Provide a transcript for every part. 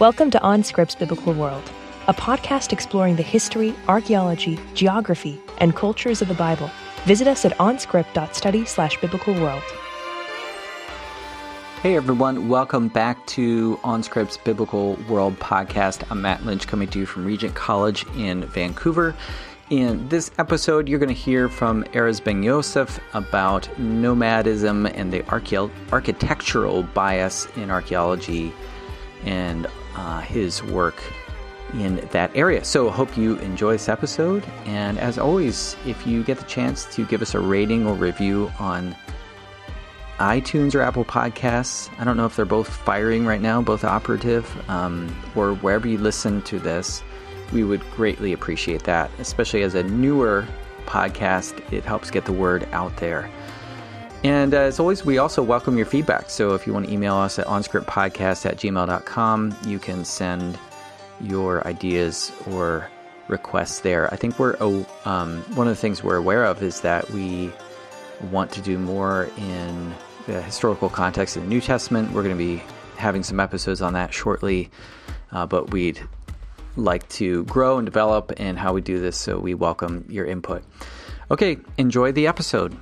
Welcome to OnScript's Biblical World, a podcast exploring the history, archaeology, geography, and cultures of the Bible. Visit us at onscript.study slash biblical world. Hey everyone, welcome back to OnScript's Biblical World podcast. I'm Matt Lynch coming to you from Regent College in Vancouver. In this episode, you're going to hear from Erez Ben Yosef about nomadism and the architectural bias in archaeology and uh, his work in that area. So, hope you enjoy this episode. And as always, if you get the chance to give us a rating or review on iTunes or Apple Podcasts, I don't know if they're both firing right now, both operative, um, or wherever you listen to this, we would greatly appreciate that, especially as a newer podcast. It helps get the word out there. And uh, as always, we also welcome your feedback. So if you want to email us at onscriptpodcast at gmail.com, you can send your ideas or requests there. I think we're, oh, um, one of the things we're aware of is that we want to do more in the historical context of the New Testament. We're going to be having some episodes on that shortly, uh, but we'd like to grow and develop in how we do this, so we welcome your input. Okay, enjoy the episode.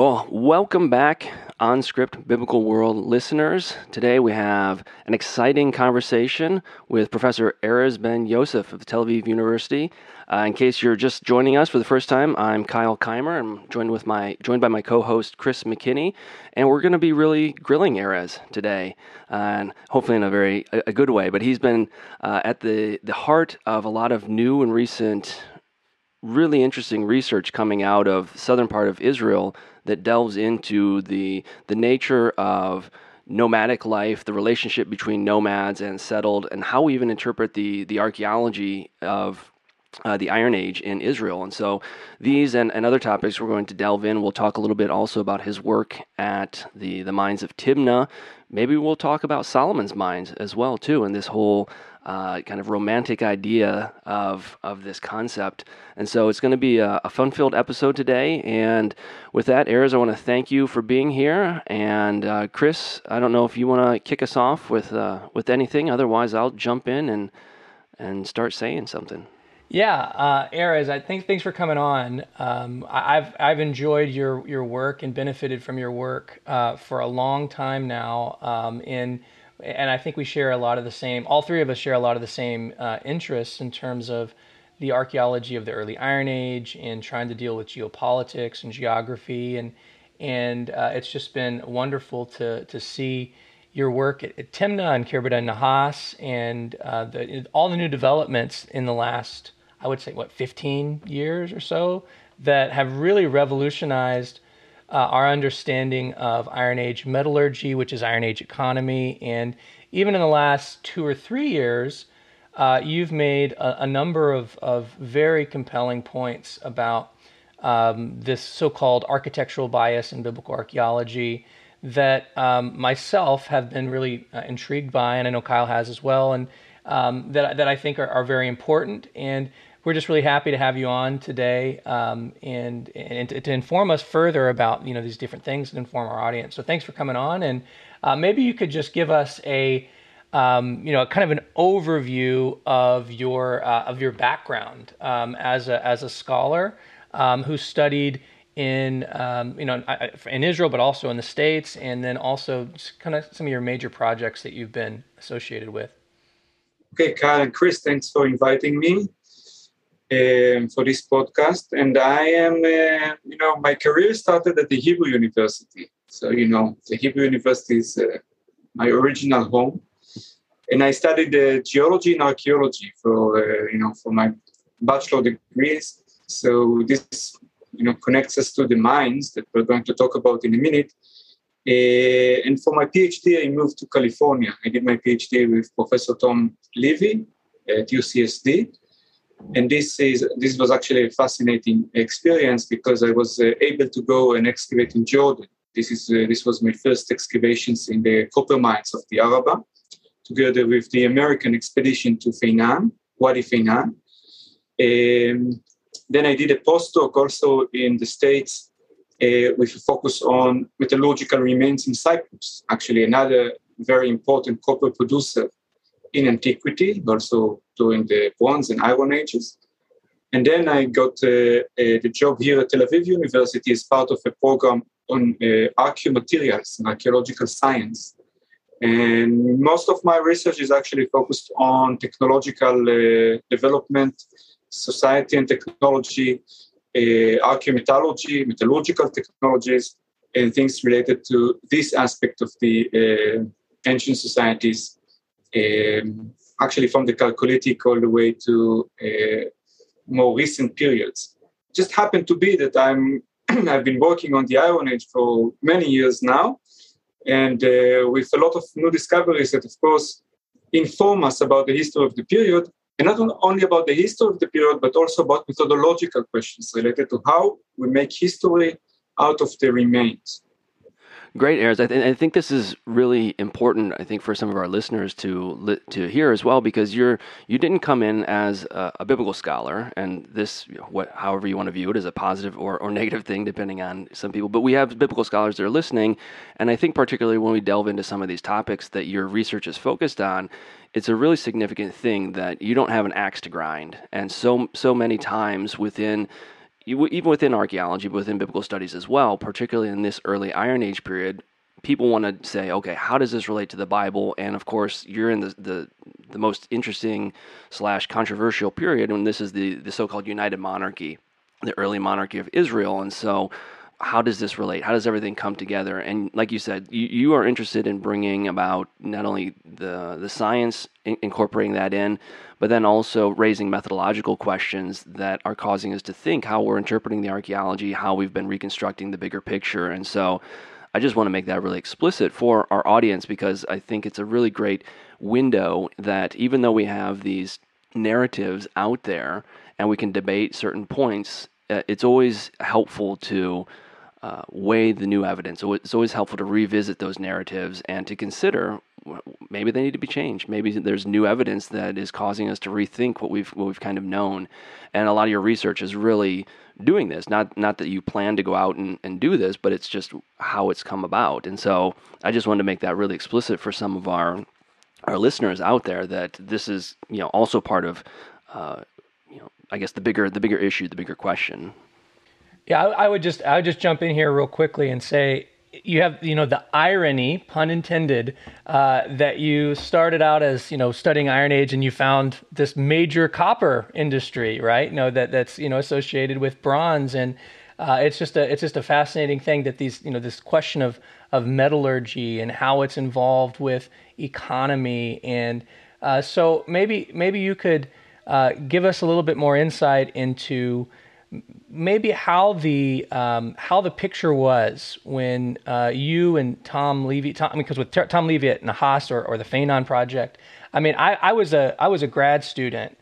Well, welcome back, OnScript Biblical World listeners. Today we have an exciting conversation with Professor Erez Ben Yosef of Tel Aviv University. Uh, in case you're just joining us for the first time, I'm Kyle Keimer. I'm joined with my joined by my co-host Chris McKinney, and we're going to be really grilling Erez today, uh, and hopefully in a very a, a good way. But he's been uh, at the the heart of a lot of new and recent really interesting research coming out of southern part of Israel that delves into the the nature of nomadic life, the relationship between nomads and settled, and how we even interpret the the archaeology of uh, the Iron Age in Israel. And so these and, and other topics we're going to delve in. We'll talk a little bit also about his work at the, the mines of Timna. Maybe we'll talk about Solomon's mines as well, too, and this whole uh, kind of romantic idea of of this concept. And so it's going to be a, a fun-filled episode today. And with that, Erez, I want to thank you for being here. And uh, Chris, I don't know if you want to kick us off with uh, with anything. Otherwise, I'll jump in and and start saying something. Yeah, uh, I think thanks for coming on. Um, I've I've enjoyed your your work and benefited from your work uh, for a long time now. Um, in and I think we share a lot of the same. All three of us share a lot of the same uh, interests in terms of the archaeology of the early Iron Age and trying to deal with geopolitics and geography, and and uh, it's just been wonderful to to see your work at, at Timna and Khirbet Nahas and uh, the, all the new developments in the last, I would say, what 15 years or so that have really revolutionized uh, our understanding of Iron Age metallurgy, which is Iron Age economy. And even in the last two or three years, uh, you've made a, a, number of, of very compelling points about um, this so called architectural bias in biblical archaeology that um, myself have been really uh, intrigued by, and I know Kyle has as well, and um, that, that I think are, are very important. And we're just really happy to have you on today um, and, and to, to, inform us further about you know these different things and inform our audience. So thanks for coming on, and uh, maybe you could just give us a um, you know kind of an overview of your uh, of your background um, as a as a scholar um, who studied in um, you know in Israel, but also in the states, and then also kind of some of your major projects that you've been associated with. Okay, Kyle and Chris, thanks for inviting me um, for this podcast. And I am, uh, you know, my career started at the Hebrew University. So, you know, the Hebrew University is uh, my original home. And I studied uh, geology and archaeology for, uh, you know, for my bachelor degrees. So this, you know, connects us to the mines that we're going to talk about in a minute. Uh, and for my PhD, I moved to California. I did my PhD with Professor Tom Levy at UCSD and this is this was actually a fascinating experience because I was uh, able to go and excavate in Jordan. This is uh, this was my first excavations in the copper mines of the Araba, together with the American expedition to Feinan, Wadi Feinan. Um, Then I did a postdoc also in the States uh, with a focus on metallurgical remains in Cyprus, actually another very important copper producer in antiquity, also during the Bronze and Iron Ages. And then I got uh, uh, the job here at Tel Aviv University as part of a program on uh, archaeomaterials and archaeological science. And most of my research is actually focused on technological uh, development, society and technology, uh, archaeometallurgy, metallurgical technologies, and things related to this aspect of the uh, ancient societies, um, actually from the Chalcolithic all the way to uh, more recent periods. Just happened to be that I'm I've been working on the Iron Age for many years now, and uh, with a lot of new discoveries that, of course, inform us about the history of the period, and not only about the history of the period, but also about methodological questions related to how we make history out of the remains. Great, Erez. I, th- I, think this is really important. I think for some of our listeners to li- to hear as well, because you're you didn't come in as a, a biblical scholar, and this, what, however you want to view it, is a positive or, or negative thing depending on some people. But we have biblical scholars that are listening, and I think particularly when we delve into some of these topics that your research is focused on, it's a really significant thing that you don't have an axe to grind, and so so many times within even within archaeology, but within biblical studies as well, particularly in this early Iron Age period, people want to say, okay, how does this relate to the Bible? And of course, you're in the the, the most interesting slash controversial period when this is the the so-called United Monarchy, the early monarchy of Israel, and so. How does this relate? How does everything come together? And like you said, you, you are interested in bringing about not only the the science, in, incorporating that in, but then also raising methodological questions that are causing us to think how we're interpreting the archaeology, how we've been reconstructing the bigger picture. And so I just want to make that really explicit for our audience because I think it's a really great window that even though we have these narratives out there and we can debate certain points, uh, it's always helpful to uh, weigh the new evidence. So it's always helpful to revisit those narratives and to consider maybe they need to be changed. Maybe there's new evidence that is causing us to rethink what we've what we've kind of known. And a lot of your research is really doing this. Not not that you plan to go out and, and do this, but it's just how it's come about. And so I just wanted to make that really explicit for some of our our listeners out there that this is you know also part of uh, you know I guess the bigger the bigger issue, the bigger question. Yeah, I, I would just I would just jump in here real quickly and say you have you know the irony pun intended uh, that you started out as you know studying iron age and you found this major copper industry right? You know that that's you know associated with bronze. And uh, it's just a it's just a fascinating thing that these you know this question of of metallurgy and how it's involved with economy. And uh, so maybe maybe you could uh, give us a little bit more insight into maybe how the um, how the picture was when uh, you and Tom Levy, Tom, because with Tom Levy at Nahas or, or the Feinan project, I mean, I, I was a I was a grad student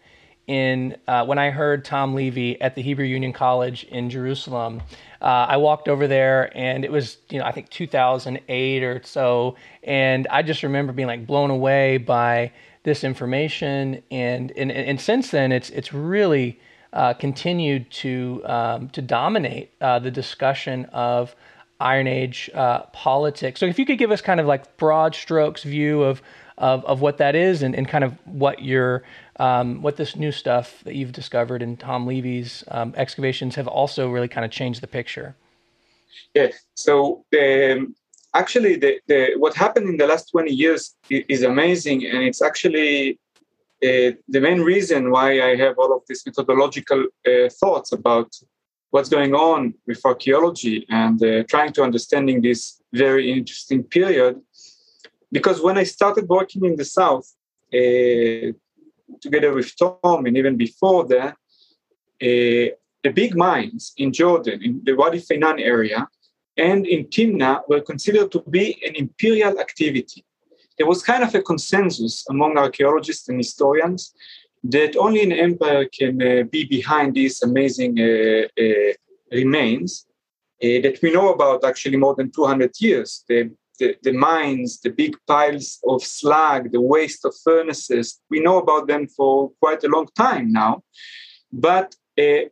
in uh, when I heard Tom Levy at the Hebrew Union College in Jerusalem. Uh, I walked over there and it was you know I think 2008 or so, and I just remember being like blown away by this information, and and and since then it's it's really uh, continued to um, to dominate uh, the discussion of Iron Age uh, politics. So, if you could give us kind of like broad strokes view of of, of what that is and, and kind of what your um, what this new stuff that you've discovered in Tom Levy's um, excavations have also really kind of changed the picture. Yeah. So um, actually, the, the, what happened in the last 20 years is amazing, and it's actually the main reason why I have all of these methodological uh, thoughts about what's going on with archaeology and uh, trying to understanding this very interesting period. Because when I started working in the South, uh, together with Tom, and even before that, uh, the big mines in Jordan, in the Wadi Fainan area, and in Timna were considered to be an imperial activity there was kind of a consensus among archaeologists and historians that only an empire can uh, be behind these amazing uh, uh, remains uh, that we know about actually more than 200 years. The, the, the, mines, the big piles of slag, the waste of furnaces, we know about them for quite a long time now. But uh,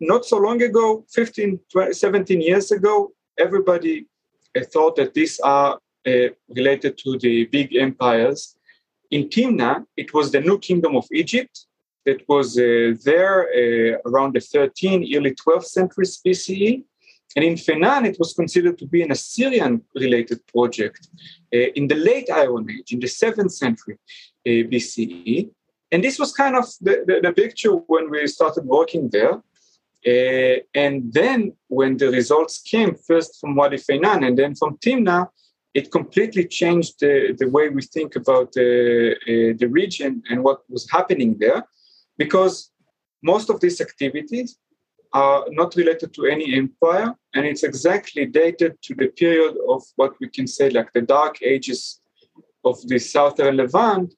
not so long ago, 15, 20, 17 years ago, everybody uh, thought that these are related to the big empires. In Timna, it was the new kingdom of Egypt that was uh, there uh, around the 13, early 12th century BCE. And in Fenan, it was considered to be an Assyrian related project uh, in the late Iron Age, in the 7th century uh, BCE. And this was kind of the, the, the picture when we started working there. Uh, and then when the results came, first from Wadi Fenan and then from Timna, it completely changed the, the way we think about uh, uh, the region and what was happening there because most of these activities are not related to any empire and it's exactly dated to the period of what we can say like the dark ages of the southern levant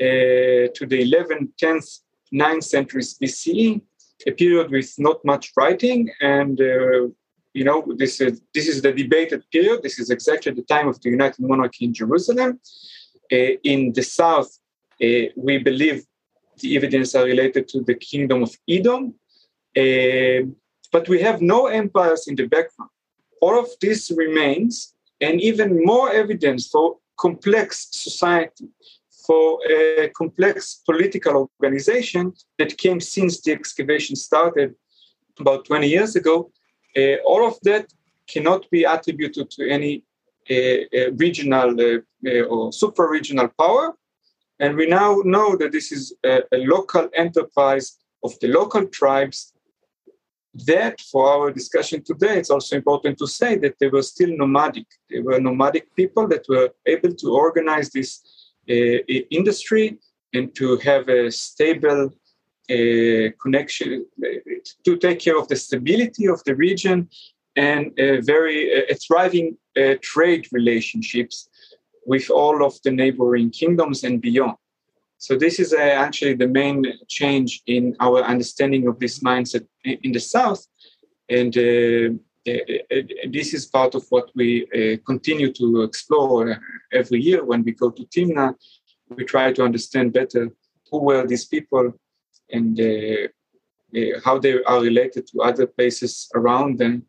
uh, to the 11th 10th 9th centuries bce a period with not much writing and uh, you know this is this is the debated period. This is exactly the time of the united monarchy in jerusalem. Uh, in the south uh, we believe the evidence are related to the kingdom of edom. Uh, but we have no empires in the background. All of this remains and even more evidence for complex society for a complex political organization that came since the excavation started about 20 years ago, all of that cannot be attributed to any uh, uh regional uh, uh, or super regional power. And we now know that this is a, a local enterprise of the local tribes. That, for our discussion today, it's also important to say that they were still nomadic. They were nomadic people that were able to organize this uh, industry and to have a stable uh, connection to take care of the stability of the region and a very a thriving uh, trade relationships with all of the neighboring kingdoms and beyond. So this is uh, actually the main change in our understanding of this mindset in the south, and uh, this is part of what we uh, continue to explore every year when we go to Timna. We try to understand better who were these people and uh, uh, how they are related to other places around them.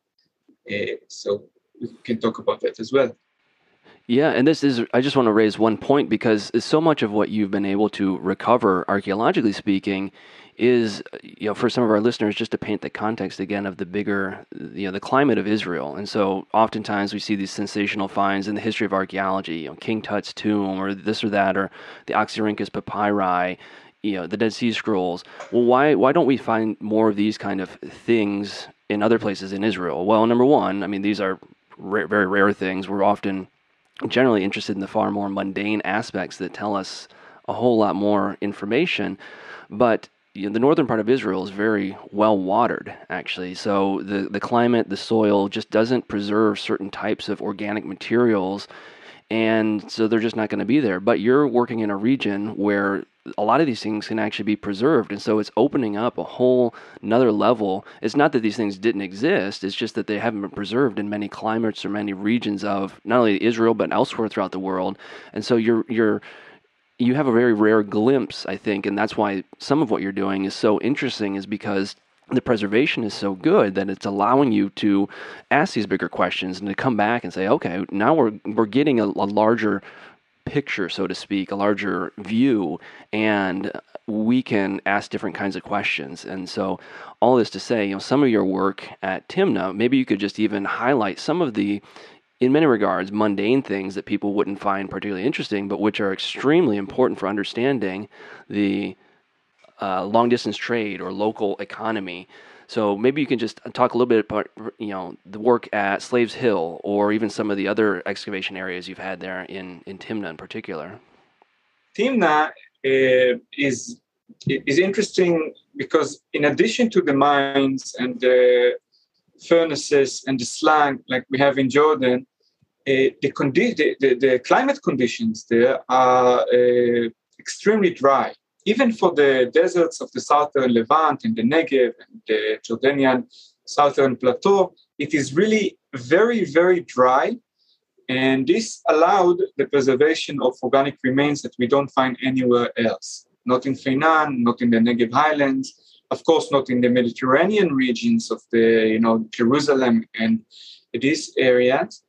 so we can talk about that as well. Yeah, and this is, I just want to raise one point because so much of what you've been able to recover, archaeologically speaking, is you know for some of our listeners just to paint the context again of the bigger you know the climate of Israel and so oftentimes we see these sensational finds in the history of archaeology you know King Tut's tomb or this or that or the Oxyrhynchus papyri you know the Dead Sea Scrolls well why why don't we find more of these kind of things in other places in Israel well number one I mean these are very rare things we're often generally interested in the far more mundane aspects that tell us a whole lot more information but you know, the northern part of Israel is very well watered, actually. So the, the climate, the soil just doesn't preserve certain types of organic materials. And so they're just not going to be there. But you're working in a region where a lot of these things can actually be preserved. And so it's opening up a whole another level. It's not that these things didn't exist, it's just that they haven't been preserved in many climates or many regions of not only Israel, but elsewhere throughout the world. And so you're, you're, you have a very rare glimpse, I think, and that's why some of what you're doing is so interesting, is because the preservation is so good that it's allowing you to ask these bigger questions and to come back and say, okay, now we're we're getting a, a larger picture, so to speak, a larger view, and we can ask different kinds of questions. And so, all this to say, you know, some of your work at Timna, maybe you could just even highlight some of the in many regards, mundane things that people wouldn't find particularly interesting, but which are extremely important for understanding the uh, long distance trade or local economy. So maybe you can just talk a little bit about you know the work at Slaves Hill or even some of the other excavation areas you've had there in in Timna in particular. Timna uh, is is interesting because in addition to the mines and the furnaces and the slag like we have in Jordan, uh, the, condi- the, the, the, climate conditions there are uh, extremely dry. Even for the deserts of the southern Levant and the Negev and the Jordanian southern plateau, it is really very, very dry. And this allowed the preservation of organic remains that we don't find anywhere else. Not in Feinan, not in the Negev highlands, of course, not in the Mediterranean regions of the, you know, Jerusalem and these areas.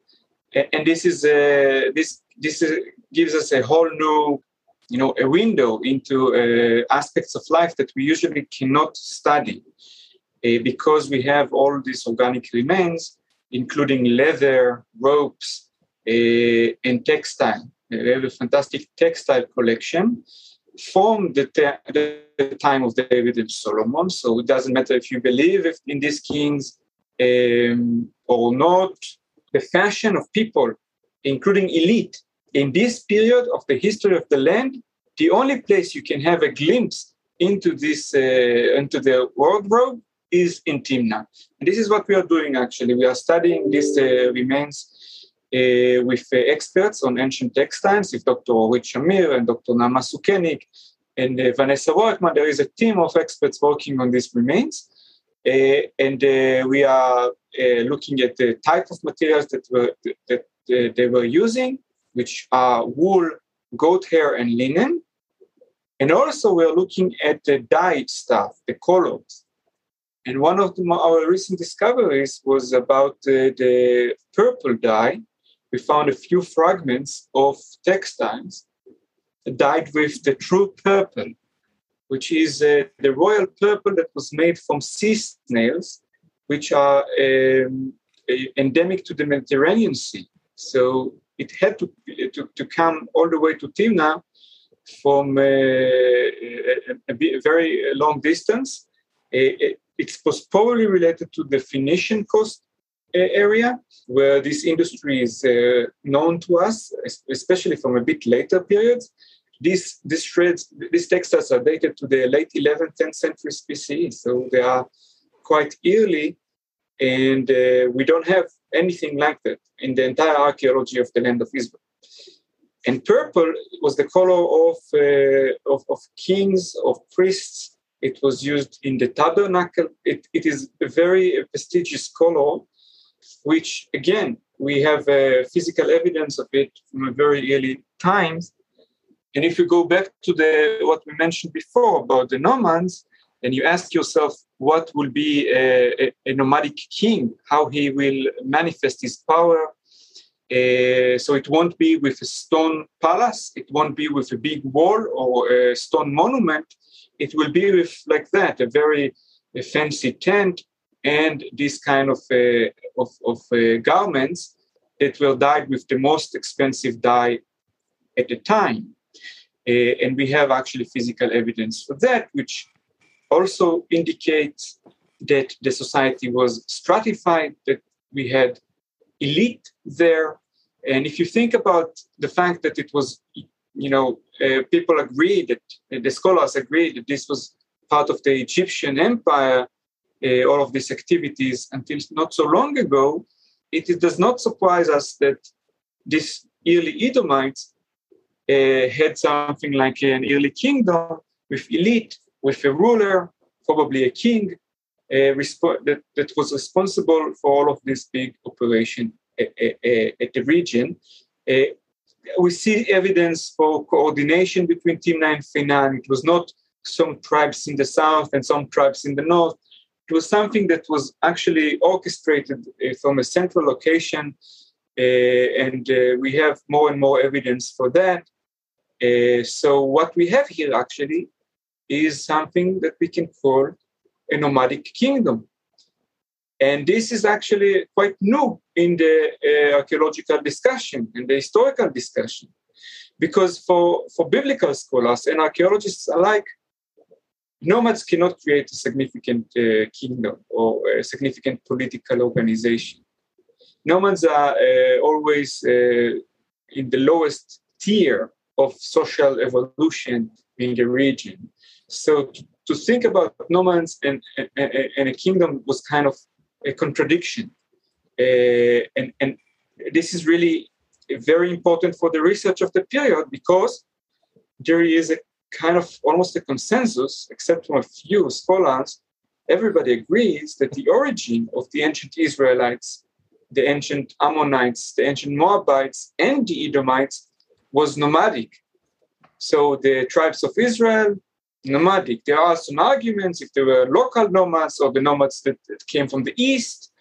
And this is uh, this this is, gives us a whole new, you know, a window into uh, aspects of life that we usually cannot study uh, because we have all these organic remains, including leather, ropes, uh, and textile. We have a fantastic textile collection from the, te- the time of David and Solomon. So it doesn't matter if you believe in these kings um, or not. The fashion of people, including elite, in this period of the history of the land, the only place you can have a glimpse into this uh, into the wardrobe is in Timna. And this is what we are doing actually. We are studying these uh, remains uh, with uh, experts on ancient textiles, with Dr. Orit Shamir and Dr. Naama Sukenik and uh, Vanessa Roitman. There is a team of experts working on these remains. Uh, and we are looking at the type of materials that were that they were using, which are wool, goat hair, and linen. And also, we're looking at the dyed stuff, the colors. And one of the, our recent discoveries was about the purple dye, we found a few fragments of textiles dyed with the true purple, which is uh, the royal purple that was made from sea snails, which are um, endemic to the Mediterranean Sea. So it had to, to, to come all the way to Timna from uh, a, a, very long distance. Uh, it was probably related to the Phoenician coast area where this industry is uh, known to us, especially from a bit later periods. These, these threads, these textiles are dated to the late 11th, 10th century BCE, so they are quite early, and uh, we don't have anything like that in the entire archaeology of the land of Israel. And purple was the color of, uh, of, of kings, of priests. It was used in the tabernacle. It, it is a very prestigious color which again, we have uh, physical evidence of it from a very early times. And if you go back to the what we mentioned before about the nomads, and you ask yourself what will be a, a, nomadic king, how he will manifest his power. Uh, so it won't be with a stone palace, it won't be with a big wall or a stone monument. It will be with like that, a very a fancy tent and this kind of, uh, of, of uh, garments that were dyed with the most expensive dye at the time. Uh, and we have actually physical evidence for that, which also indicates that the society was stratified, that we had elite there. And if you think about the fact that it was, you know, uh, people agree that uh, the scholars agreed that this was part of the Egyptian empire, uh, all of these activities until not so long ago, it, it does not surprise us that this early Edomites uh, had something like an early kingdom with elite, with a ruler, probably a king, uh, resp- that, that was responsible for all of this big operation at, at, at the region. Uh, we see evidence for coordination between Timna and Fenan. It was not some tribes in the south and some tribes in the north. It was something that was actually orchestrated uh, from a central location, uh, and uh, we have more and more evidence for that. so, what we have here actually is something that we can call a nomadic kingdom. And this is actually quite new in the uh, archaeological discussion, and the historical discussion. Because for, for biblical scholars and archaeologists alike, nomads cannot create a significant uh, kingdom or a significant political organization. Nomads are uh, always uh, in the lowest tier of social evolution in the region. So to, think about nomads and, and, and, a kingdom was kind of a contradiction. Uh, and, and this is really very important for the research of the period because there is a kind of almost a consensus, except from a few scholars, everybody agrees that the origin of the ancient Israelites, the ancient Ammonites, the ancient Moabites, and the Edomites was nomadic. So the tribes of Israel nomadic. There are some arguments if they were local nomads or the nomads that, that came from the east,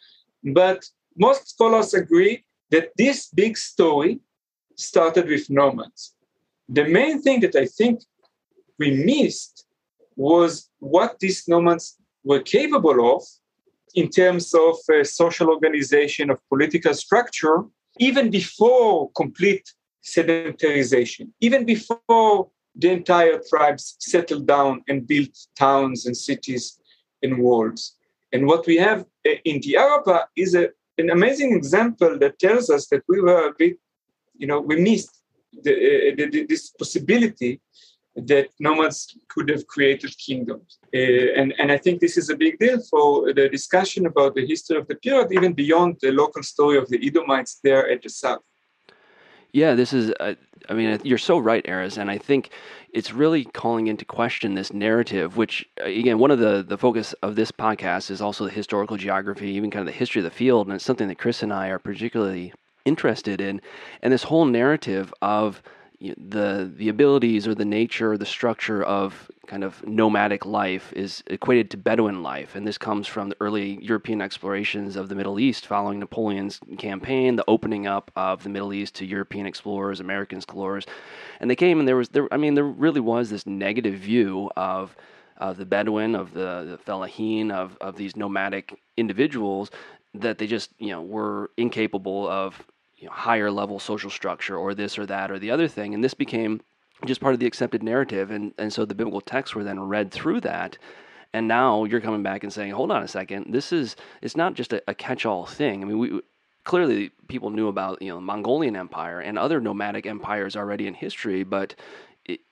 but most scholars agree that this big story started with nomads. The main thing that I think we missed was what these nomads were capable of in terms of uh, social organization, of political structure, even before complete sedentarization, even before the entire tribes settled down and built towns and cities and walls. And what we have uh, in the Araba is a, an amazing example that tells us that we were a bit, you know, we missed the, uh, the, this possibility that nomads could have created kingdoms. Uh, and, and I think this is a big deal for the discussion about the history of the period, even beyond the local story of the Edomites there at the south. Yeah, this is, uh, I mean, you're so right, Erez. And I think it's really calling into question this narrative, which, again, one of the, the focus of this podcast is also the historical geography, even kind of the history of the field. And it's something that Chris and I are particularly interested in. And this whole narrative of, the the abilities or the nature or the structure of kind of nomadic life is equated to Bedouin life, and this comes from the early European explorations of the Middle East following Napoleon's campaign, the opening up of the Middle East to European explorers, American explorers, and they came and there was there I mean there really was this negative view of of the Bedouin, of the, the fellahin, of of these nomadic individuals that they just you know were incapable of you know, higher level social structure or this or that or the other thing. And this became just part of the accepted narrative. And, and so the biblical texts were then read through that. And now you're coming back and saying, hold on a second, this is, it's not just a, a catch all thing. I mean, we, clearly people knew about, you know, the Mongolian Empire and other nomadic empires already in history, but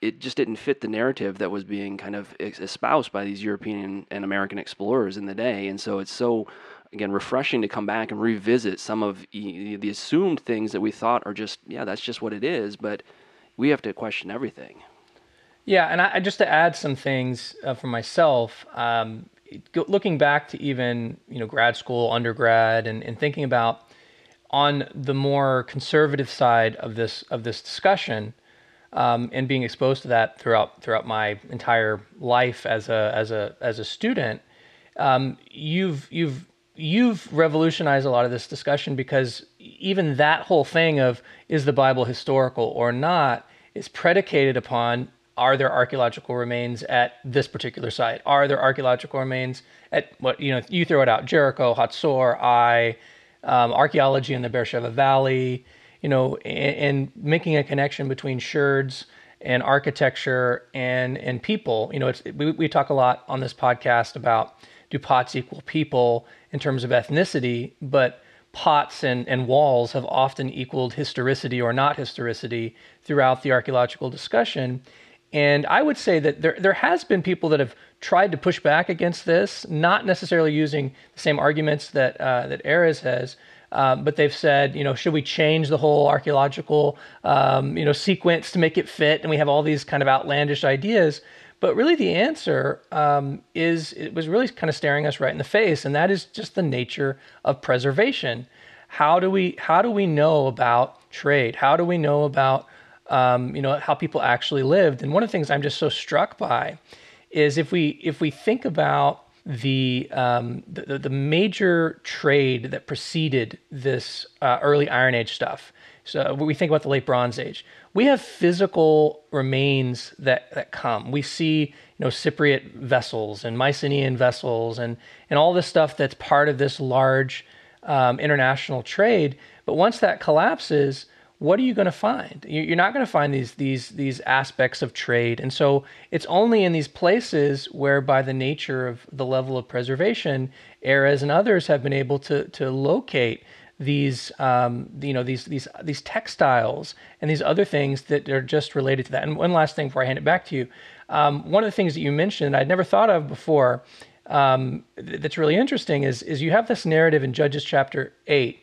it just didn't fit the narrative that was being kind of espoused by these European and American explorers in the day. And so it's so again refreshing to come back and revisit some of the assumed things that we thought are just yeah that's just what it is but we have to question everything. Yeah and I, just to add some things uh, for myself um, looking back to even you know grad school undergrad and, and thinking about on the more conservative side of this of this discussion um, and being exposed to that throughout throughout my entire life as a as a as a student um, you've you've you've revolutionized a lot of this discussion because even that whole thing of is the Bible historical or not is predicated upon are there archaeological remains at this particular site? Are there archaeological remains at what you know? You throw it out: Jericho, Hatzor, I, um, archaeology in the Beersheba Valley. You know, and, and making a connection between sherds and architecture and and people. You know, it's we, we talk a lot on this podcast about do pots equal people in terms of ethnicity, but pots and, and walls have often equaled historicity or not historicity throughout the archaeological discussion. And I would say that there, there has been people that have tried to push back against this, not necessarily using the same arguments that, uh, that Erez has, uh, but they've said, you know, should we change the whole archaeological, um, you know, sequence to make it fit? And we have all these kind of outlandish ideas. But really, the answer um, is it was really kind of staring us right in the face, and that is just the nature of preservation. How do we how do we know about trade? How do we know about um, you know how people actually lived? And one of the things I'm just so struck by is if we if we think about the, um, the, the major trade that preceded this uh, early Iron Age stuff. So we think about the late Bronze Age we have physical remains that, that come. We see, you know, Cypriot vessels and Mycenaean vessels and, and all this stuff that's part of this large um, international trade. But once that collapses, what are you going to find? You're not going to find these these these aspects of trade, and so it's only in these places where, by the nature of the level of preservation, Erez and others have been able to to locate these um, you know these these these textiles and these other things that are just related to that. And one last thing before I hand it back to you, um, one of the things that you mentioned I'd never thought of before um, that's really interesting is is you have this narrative in Judges chapter eight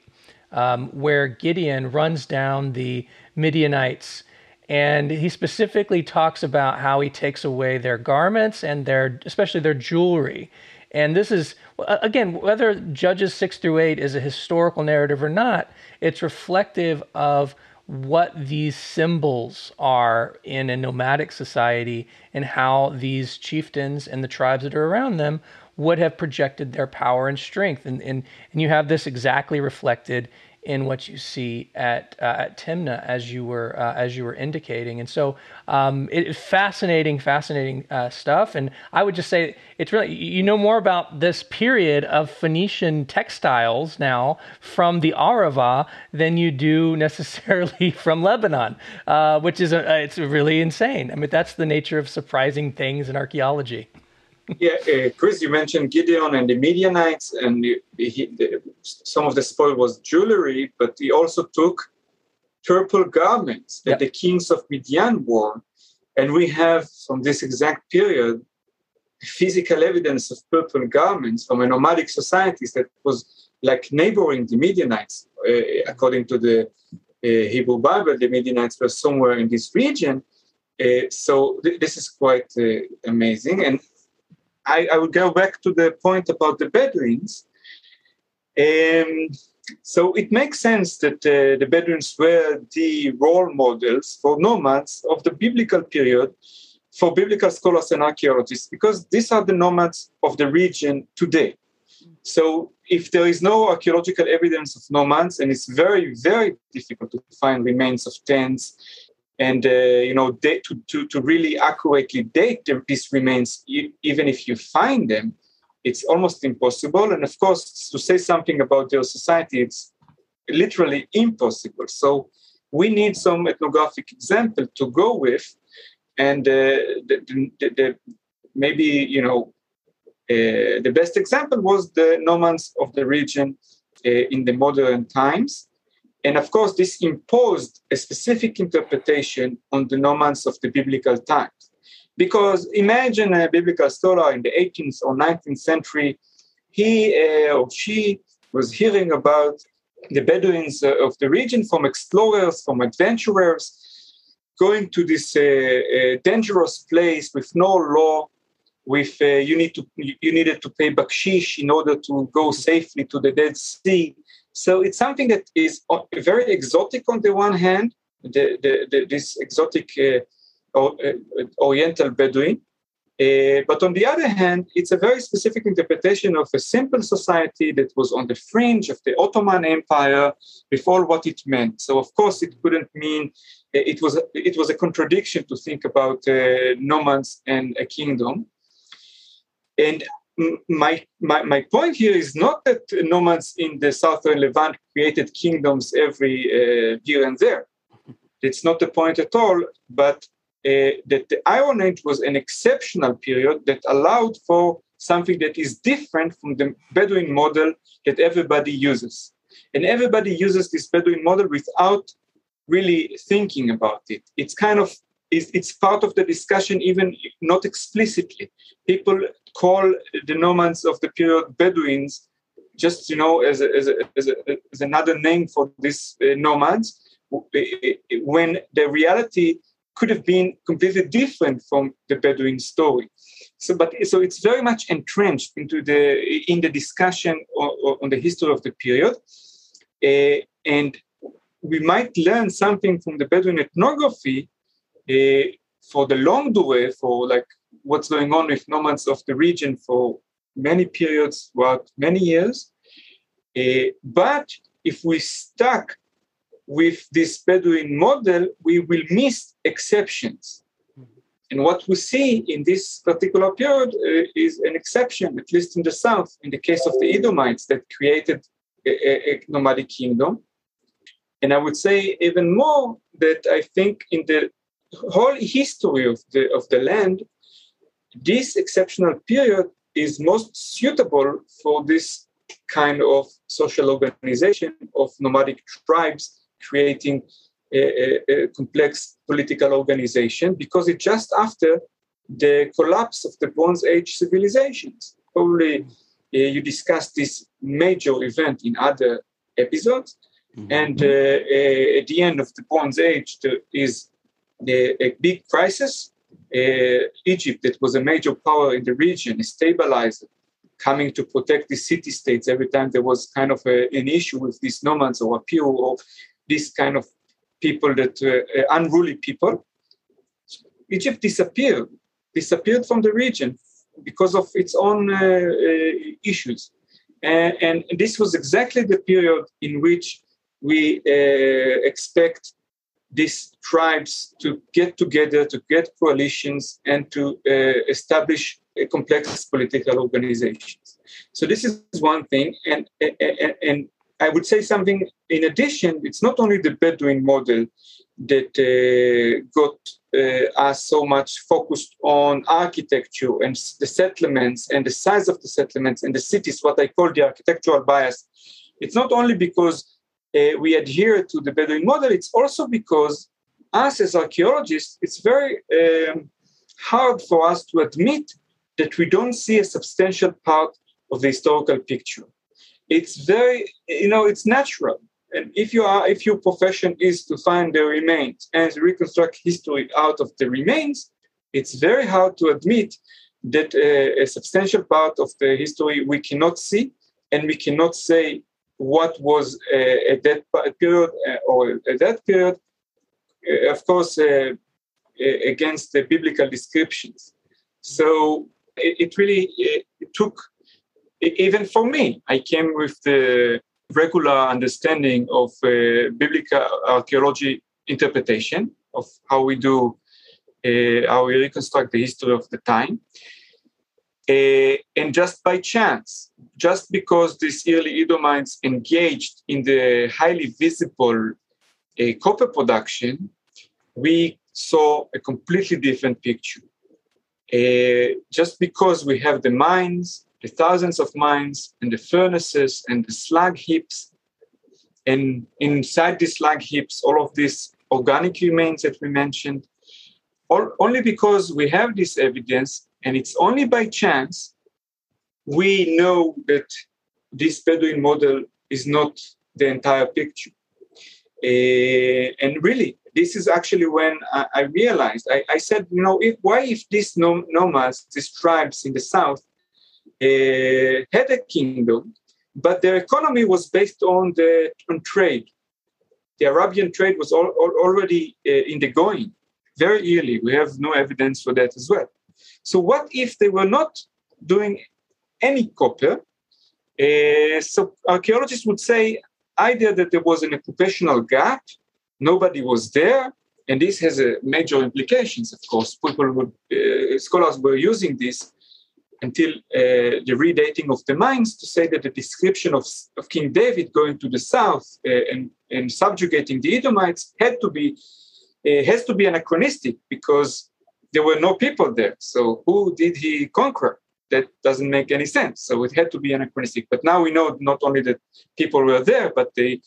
um, where Gideon runs down the Midianites. And he specifically talks about how he takes away their garments and their, especially their jewelry. And this is, again, whether Judges 6 through 8 is a historical narrative or not, it's reflective of what these symbols are in a nomadic society and how these chieftains and the tribes that are around them would have projected their power and strength. And, and, and you have this exactly reflected in what you see at uh, at Timna as you were uh, as you were indicating. And so um, it's fascinating, fascinating uh, stuff. And I would just say it's really you know more about this period of Phoenician textiles now from the Arava than you do necessarily from Lebanon, uh, which is a, it's really insane. I mean that's the nature of surprising things in archaeology yeah, uh, Chris, you mentioned Gideon and the Midianites, and he, the, some of the spoil was jewelry, but he also took purple garments that yep. the kings of Midian wore. And we have from this exact period physical evidence of purple garments from a nomadic societies that was like neighboring the Midianites. Uh, according to the uh, Hebrew Bible, the Midianites were somewhere in this region. Uh, so th- this is quite uh, amazing. And I, I would go back to the point about the Bedouins. Um, so it makes sense that uh, the Bedouins were the role models for nomads of the biblical period for biblical scholars and archaeologists because these are the nomads of the region today. So if there is no archaeological evidence of nomads, and it's very, very difficult to find remains of tents and uh, you know to, to, to really accurately date these remains even if you find them it's almost impossible. And of course to say something about their society it's literally impossible. So we need some ethnographic example to go with. And uh, the, the, the, maybe you know uh, the best example was the nomads of the region uh, in the modern times and of course, this imposed a specific interpretation on the nomads of the biblical times. Because imagine a biblical scholar in the 18th or 19th century, he uh, or she was hearing about the Bedouins uh, of the region from explorers, from adventurers, going to this uh, uh dangerous place with no law, with uh, you need to you needed to pay bakshish in order to go safely to the Dead Sea so it's something that is very exotic on the one hand, the, the, the, this exotic uh, uh, Oriental Bedouin. Uh, but on the other hand, it's a very specific interpretation of a simple society that was on the fringe of the Ottoman Empire all what it meant. So, of course, it couldn't mean uh, it was it was a contradiction to think about uh, nomads and a kingdom. And my, my, my point here is not that nomads in the southern Levant created kingdoms every uh, here and there. It's not the point at all, but uh, that the Iron Age was an exceptional period that allowed for something that is different from the Bedouin model that everybody uses. And everybody uses this Bedouin model without really thinking about it. It's kind of it's part of the discussion, even not explicitly. People call the nomads of the period Bedouins, just you know, as, a, as, a, as, a, as another name for these uh, nomads, when the reality could have been completely different from the Bedouin story. So, but so it's very much entrenched into the in the discussion on, the history of the period, uh, and we might learn something from the Bedouin ethnography for the longue durée, for like what's going on with nomads of the region for many periods throughout many years. Uh, but if we stuck with this Bedouin model, we will miss exceptions. And what we see in this particular period uh, is an exception, at least in the south, in the case of the Edomites that created a, a, nomadic kingdom. And I would say even more that I think in the whole history of the, of the land, this exceptional period is most suitable for this kind of social organization of nomadic tribes creating a, a, a complex political organization because it's just after the collapse of the Bronze Age civilizations. Probably uh, you discussed this major event in other episodes. Mm-hmm. And uh, uh, at the end of the Bronze Age, there is a, a big crisis uh, Egypt, that was a major power in the region, stabilized, coming to protect the city states every time there was kind of a, an issue with these nomads or Apiru or this kind of people that uh, unruly people. Egypt disappeared, disappeared from the region because of its own uh, uh, issues. And, and, this was exactly the period in which we uh, expect these tribes to get together, to get coalitions, and to uh, establish complex political organizations. So this is one thing, and, and, and I would say something in addition. It's not only the Bedouin model that uh, got uh, us so much focused on architecture and the settlements and the size of the settlements and the cities, what I call the architectural bias. It's not only because uh, we adhere to the Bedouin model, it's also because us as archaeologists, it's very um, hard for us to admit that we don't see a substantial part of the historical picture. It's very, you know, it's natural and if you are if your profession is to find the remains and reconstruct history out of the remains it's very hard to admit that uh, a substantial part of the history we cannot see and we cannot say what was uh, at that period uh, or at that period uh, of course against the biblical descriptions. So it, really it took even for me i came with the regular understanding of biblical archaeology interpretation of how we do how we reconstruct the history of the time uh, and just by chance just because these early edomites engaged in the highly visible uh, copper production we saw a completely different picture uh, just because we have the mines the thousands of mines and the furnaces and the slag heaps. And inside these slag heaps, all of these organic remains that we mentioned, only because we have this evidence, and it's only by chance we know that this Bedouin model is not the entire picture. Uh, and really, this is actually when I, I realized I, I, said, you know, if, why if these nomads, these tribes in the south, uh, had a kingdom, but their economy was based on the on trade. The Arabian trade was al- already uh, in the going very early. We have no evidence for that as well. So, what if they were not doing any copper? Uh, so, archaeologists would say either that there was an occupational gap, nobody was there, and this has a major implications. Of course, people would, uh, scholars were using this until uh, the redating of the mines to say that the description of, of King David going to the south uh, and, and subjugating the Edomites had to be uh, has to be anachronistic because there were no people there. So who did he conquer? That doesn't make any sense. So it had to be anachronistic. But now we know not only that people were there, but they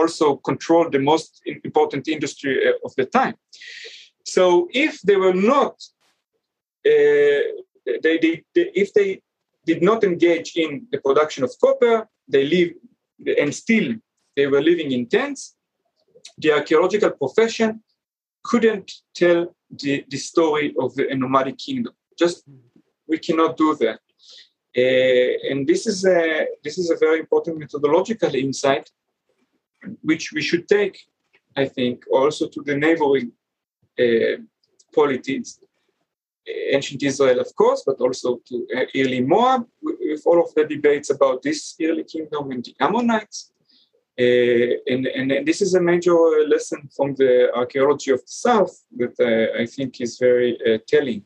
also controlled the most important industry uh, of the time. So if they were not uh, they, they, they, if they did not engage in the production of copper, they live and still they were living in tents. The archaeological profession couldn't tell the, the story of the nomadic kingdom. Just we cannot do that. Uh, and this is a this is a very important methodological insight, which we should take, I think, also to the neighboring uh, polities ancient Israel, of course, but also to uh, early Moab, with all of the debates about this early kingdom and the Ammonites. Uh, and, and, this is a major lesson from the archaeology of the South that uh, I think is very uh, telling.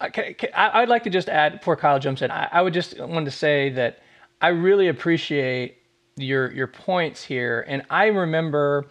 I, would like to just add before Kyle jumps in. I, I would just want to say that I really appreciate your your points here, and I remember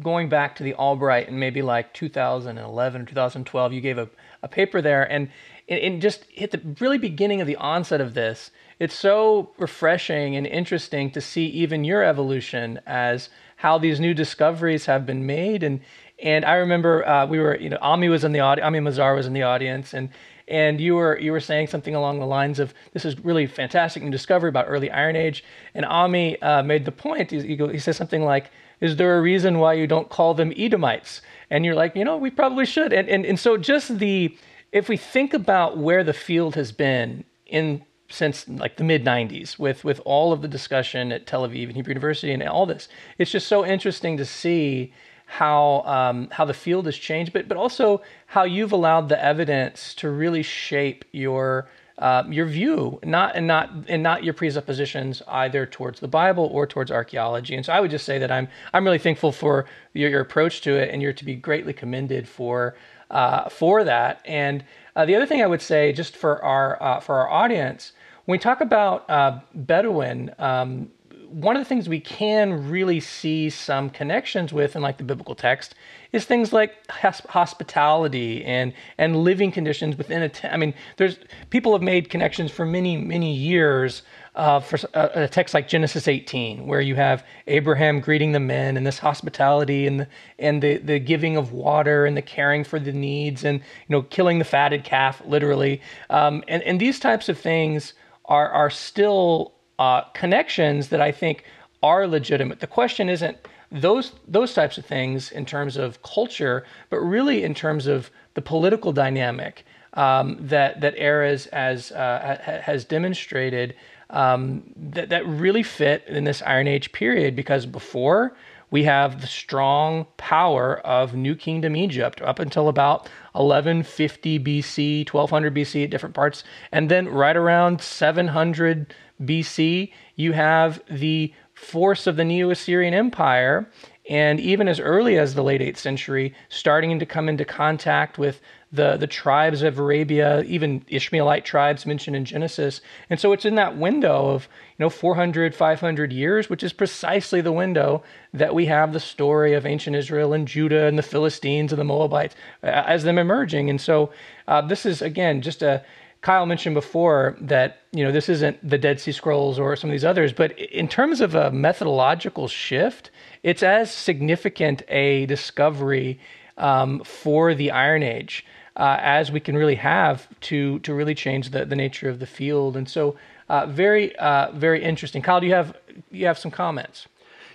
going back to the Albright in maybe like 2011 or 2012. You gave a a paper there, and and just hit the really beginning of the onset of this. It's so refreshing and interesting to see even your evolution as how these new discoveries have been made. And and I remember uh, we were, you know, Ami was in the audience, Ami Mazar was in the audience, and and you were you were saying something along the lines of this is really fantastic new discovery about early Iron Age. And Ami uh, made the point. He, he says something like, "Is there a reason why you don't call them Edomites?" and you're like, you know, we probably should. And, and, and so just the, if we think about where the field has been in since like the mid 90s with, with all of the discussion at Tel Aviv and Hebrew University and all this, it's just so interesting to see how um, how the field has changed, but but also how you've allowed the evidence to really shape your uh, your view, not and not and not your presuppositions either towards the Bible or towards archaeology. And so I would just say that I'm I'm really thankful for your, your approach to it, and you're to be greatly commended for uh, for that. And uh, the other thing I would say, just for our uh, for our audience, when we talk about uh, Bedouin, um, one of the things we can really see some connections with in like the biblical text is things like hospitality and and living conditions within a. T- I mean, there's people have made connections for many many years uh, for a, a, text like Genesis 18, where you have Abraham greeting the men and this hospitality and the, and the the giving of water and the caring for the needs and you know killing the fatted calf literally, um, and and these types of things are are still uh, connections that I think are legitimate. The question isn't those those types of things in terms of culture, but really in terms of the political dynamic um, that that Erez as uh, has demonstrated um, that that really fit in this Iron Age period because before we have the strong power of New Kingdom Egypt up until about 1150 BC, 1200 BC at different parts, and then right around 700 BC, you have the force of the Neo Assyrian Empire, and even as early as the late 8th century, starting to come into contact with the, the tribes of Arabia, even Ishmaelite tribes mentioned in Genesis. And so it's in that window of, you know, 400, 500 years, which is precisely the window that we have the story of ancient Israel and Judah and the Philistines and the Moabites as them emerging. And so uh, this is, again, just a, Kyle mentioned before that you know this isn't the Dead Sea Scrolls or some of these others, but in terms of a methodological shift, it's as significant a discovery um, for the Iron Age uh, as we can really have to to really change the, the nature of the field. And so, uh, very uh, very interesting. Kyle, do you have you have some comments?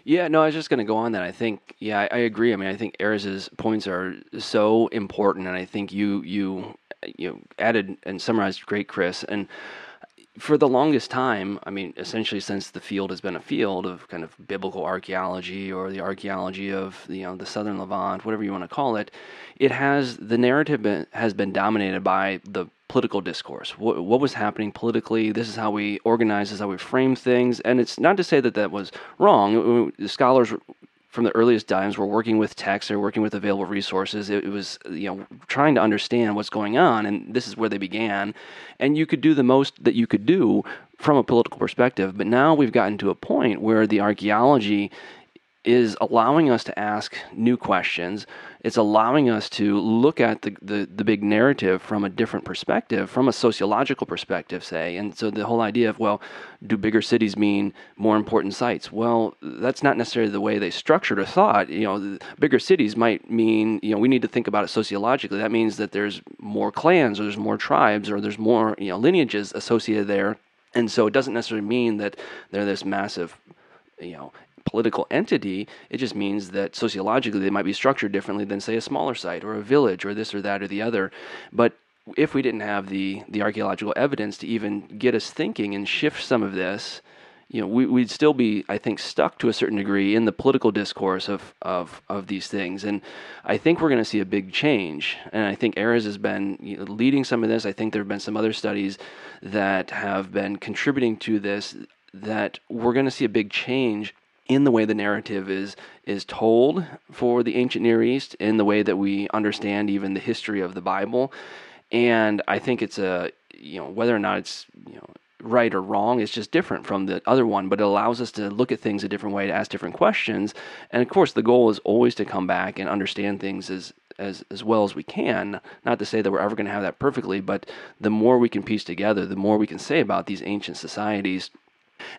Yeah, no, I was just going to go on that. I think, yeah, I, I, agree. I mean, I think Erez's points are so important, and I think you you you added and summarized great, Chris. And for the longest time, I mean, essentially since the field has been a field of kind of biblical archaeology or the archaeology of you know the Southern Levant, whatever you want to call it, it has the narrative been, has been dominated by the political discourse. What, what, was happening politically? This is how we organize. This is how we frame things. And it's not to say that that was wrong. Scholars from the earliest times we were working with text or working with available resources. It, it, was you know trying to understand what's going on, and this is where they began. And you could do the most that you could do from a political perspective. But now we've gotten to a point where the archaeology is allowing us to ask new questions. It's allowing us to look at the, the, the, big narrative from a different perspective, from a sociological perspective, say. And so the whole idea of, well, do bigger cities mean more important sites? Well, that's not necessarily the way they structured or thought. You know, bigger cities might mean, you know, we need to think about it sociologically. That means that there's more clans or there's more tribes or there's more, you know, lineages associated there. And so it doesn't necessarily mean that they're this massive you know political entity. It just means that sociologically they might be structured differently than, say, a smaller site or a village or this or that or the other. But if we didn't have the the archaeological evidence to even get us thinking and shift some of this, you know, we, would still be, I think, stuck to a certain degree in the political discourse of of, of these things. And I think we're going to see a big change. And I think Erez has been you know, leading some of this. I think there have been some other studies that have been contributing to this. That we're going to see a big change in the way the narrative is is told for the ancient Near East, in the way that we understand even the history of the Bible, and I think it's a you know whether or not it's you know right or wrong it's just different from the other one but it allows us to look at things a different way to ask different questions. And of course the goal is always to come back and understand things as as as well as we can. Not to say that we're ever going to have that perfectly but the more we can piece together the more we can say about these ancient societies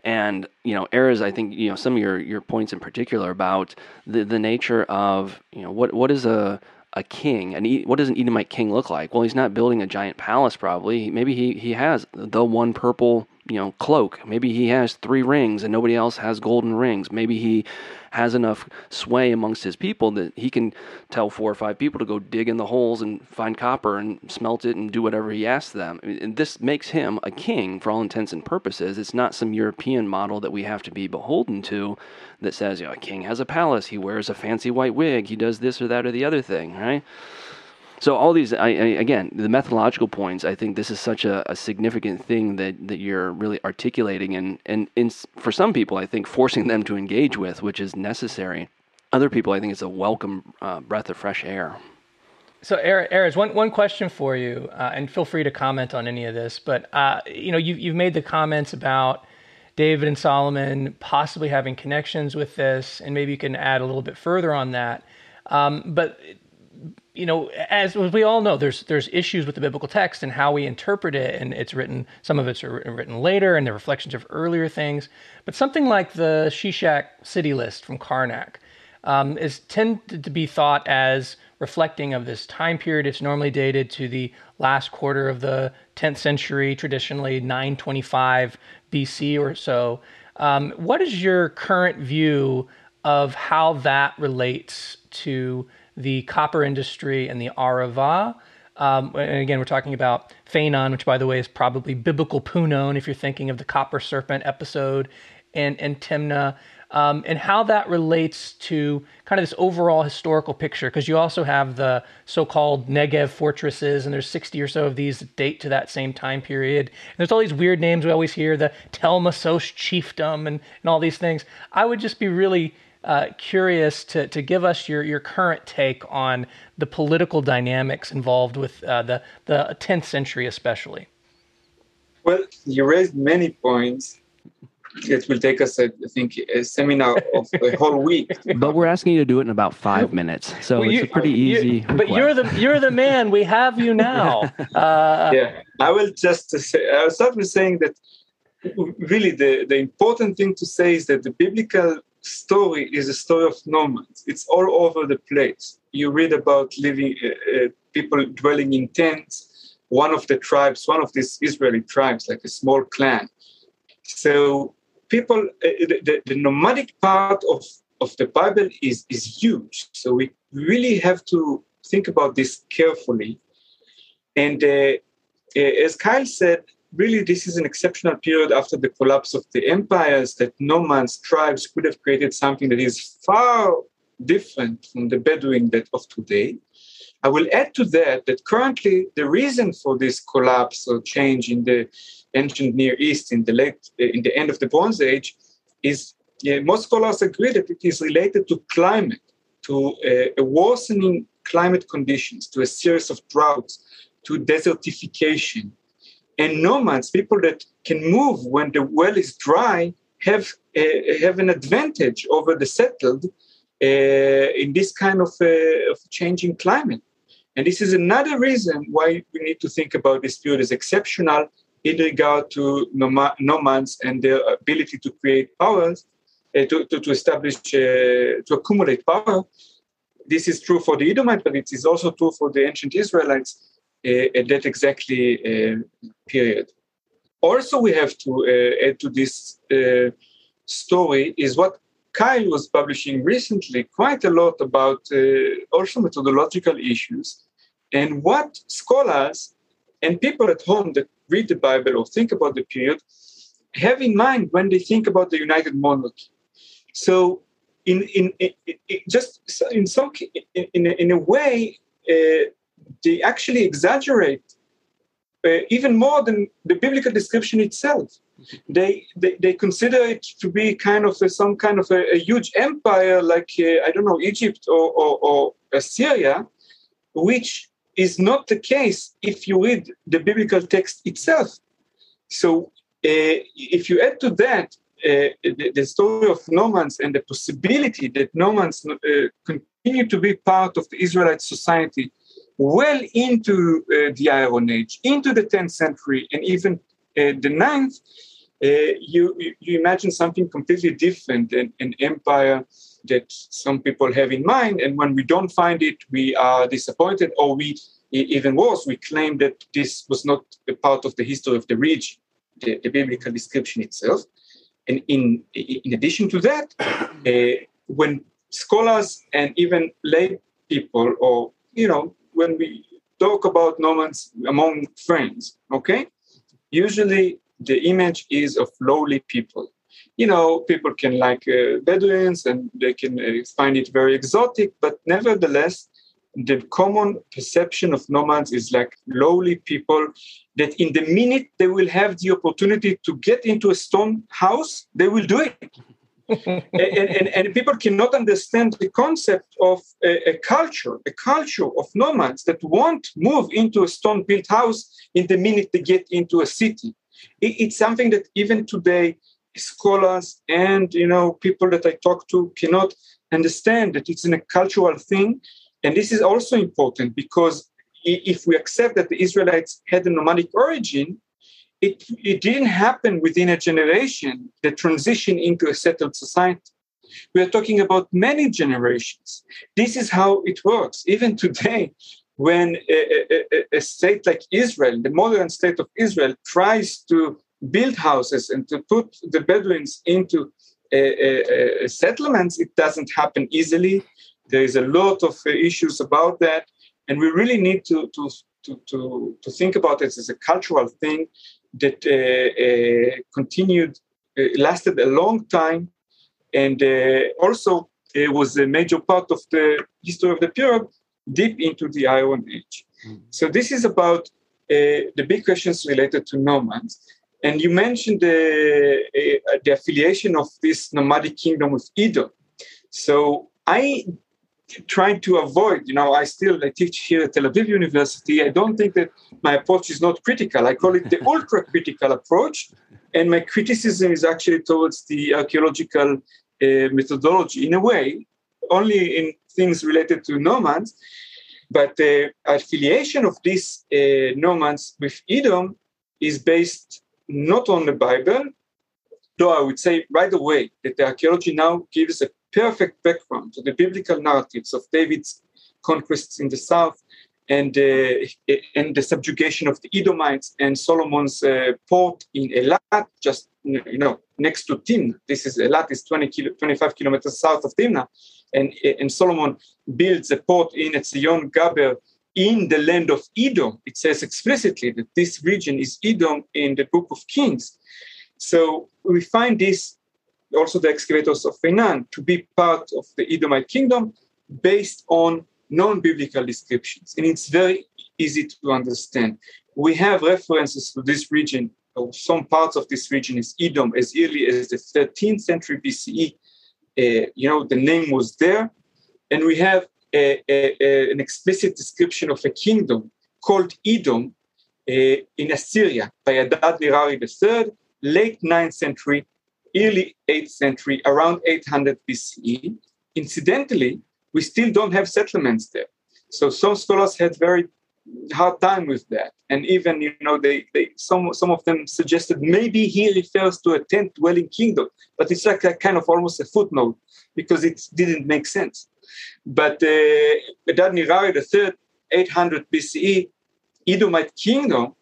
and you know, Erez, I think you know some of your your points in particular about the the nature of you know what what is a a king and what does an Edomite king look like? Well, he's not building a giant palace. Probably maybe he he has the one purple you know cloak. Maybe he has three rings and nobody else has golden rings. Maybe he has enough sway amongst his people that he can tell four or five people to go dig in the holes and find copper and smelt it and do whatever he asks them. And this makes him a king for all intents and purposes. It's not some European model that we have to be beholden to that says, you know, a king has a palace, he wears a fancy white wig, he does this or that or the other thing, right? So all these, I, I, again, the methodological points. I think this is such a, a, significant thing that, that you're really articulating, and and in, for some people, I think forcing them to engage with, which is necessary. Other people, I think, it's a welcome uh, breath of fresh air. So, Erez, one one question for you, uh, and feel free to comment on any of this. But uh, you know, you you've made the comments about David and Solomon possibly having connections with this, and maybe you can add a little bit further on that. Um, but you know, as we all know, there's there's issues with the biblical text and how we interpret it, and it's written. Some of it's written later, and the reflections of earlier things. But something like the Shishak city list from Karnak um, is tended to be thought as reflecting of this time period. It's normally dated to the last quarter of the 10th century, traditionally 925 BC or so. Um, what is your current view of how that relates to the copper industry and the Arava. Um, and again, we're talking about Feinan, which, by the way, is probably biblical Punon if you're thinking of the copper serpent episode, and, and Timna, um, and how that relates to kind of this overall historical picture. Because you also have the so called Negev fortresses, and there's 60 or so of these that date to that same time period. And there's all these weird names we always hear the Tel Masos chiefdom and, and all these things. I would just be really uh, curious to, to give us your, your current take on the political dynamics involved with uh, the, the 10th century, especially. Well, you raised many points. It will take us, I think, a seminar of a whole week. But we're asking you to do it in about five minutes, so well, it's a pretty easy. You, but you're the you're the man. We have you now. Uh, yeah, I will just say. I'll start with saying that really the the important thing to say is that the biblical story is a story of nomads. It's all over the place. You read about living uh, uh, people dwelling in tents. One of the tribes, one of these Israeli tribes, like a small clan. So people, uh, the, the, nomadic part of of the Bible is is huge. So we really have to think about this carefully. And uh, uh as Kyle said, really this is an exceptional period after the collapse of the empires that nomads, tribes could have created something that is far different from the Bedouin that of today. I will add to that that currently the reason for this collapse or change in the ancient Near East in the late in the end of the Bronze Age is yeah, most scholars agree that it is related to climate, to uh, a worsening climate conditions, to a series of droughts, to desertification, and nomads, people that can move when the well is dry, have uh, have an advantage over the settled uh, in this kind of, uh, of changing climate. And this is another reason why we need to think about this period as exceptional in regard to nomads and their ability to create powers, uh, to, to, to, establish, uh, to accumulate power. This is true for the Edomite, but it is also true for the ancient Israelites at that exactly uh, period. Also, we have to uh, add to this story is what Kyle was publishing recently quite a lot about also methodological issues and what scholars and people at home that read the Bible or think about the period have in mind when they think about the United Monarchy. So, in in, in, in just in some in, in, in a way, uh, they actually exaggerate uh, even more than the biblical description itself. They, they, they consider it to be kind of a, some kind of a, a huge empire like, uh, I don't know, Egypt or, or, or Assyria, which is not the case if you read the biblical text itself. So uh, if you add to that uh, the, the, story of nomads and the possibility that nomads uh, continue to be part of the Israelite society well into uh, the Iron Age, into the 10th century, and even uh, the 9th, uh, you, you imagine something completely different, an, an empire that some people have in mind. And when we don't find it, we are disappointed, or we, even worse, we claim that this was not a part of the history of the region. the, the biblical description itself. And in, in addition to that, uh, when scholars and even lay people, or, you know, when we talk about nomads among friends, okay, usually the image is of lowly people. You know, people can like uh, Bedouins and they can uh, find it very exotic, but nevertheless, the common perception of nomads is like lowly people that in the minute they will have the opportunity to get into a stone house, they will do it. and, and, and, people cannot understand the concept of a, a, culture, a culture of nomads that won't move into a stone built house in the minute they get into a city. It, it's something that even today, scholars and you know people that I talk to cannot understand that it's a cultural thing and this is also important because if we accept that the Israelites had a nomadic origin, it, it didn't happen within a generation, the transition into a settled society. We are talking about many generations. This is how it works. Even today, when a, a, a, state like Israel, the modern state of Israel, tries to build houses and to put the Bedouins into settlements, it doesn't happen easily. There is a lot of uh, issues about that, and we really need to to to to, to think about it as a cultural thing that uh, uh, continued, uh, lasted a long time, and uh, also it was a major part of the history of the period deep into the Iron Age. Mm. So this is about uh, the big questions related to nomads. And you mentioned the, uh, the affiliation of this nomadic kingdom with Edom. So I trying to avoid, you know, I still I teach here at Tel Aviv University. I don't think that my approach is not critical. I call it the ultra critical approach, and my criticism is actually towards the archaeological uh, methodology in a way, only in things related to nomads. But the uh, affiliation of these uh, nomads with Edom is based not on the Bible, though I would say right away that the archaeology now gives a perfect background to the biblical narratives of David's conquests in the south and, uh, and the subjugation of the Edomites and Solomon's uh, port in Elat, just you know next to Timna. This is Elat is 20 kilo, 25 kilometers south of Timna, and, and Solomon builds a port in Etzion Gaber in the land of Edom. It says explicitly that this region is Edom in the Book of Kings. So we find this also the excavators of Feinan to be part of the Edomite kingdom based on non-biblical descriptions. And it's very easy to understand. We have references to this region, or some parts of this region is Edom as early as the 13th century BCE. Uh, you know, the name was there. And we have a, a, a, an explicit description of a kingdom called Edom uh, in Assyria by Adad Nirari III, late 9th century early 8th century, around 800 BCE. Incidentally, we still don't have settlements there. So some scholars had very hard time with that. And even, you know, they, they some some of them suggested maybe he refers to a tent dwelling kingdom, but it's like a kind of almost a footnote because it didn't make sense. But uh, Adad Nirari III, 800 BCE, Edomite kingdom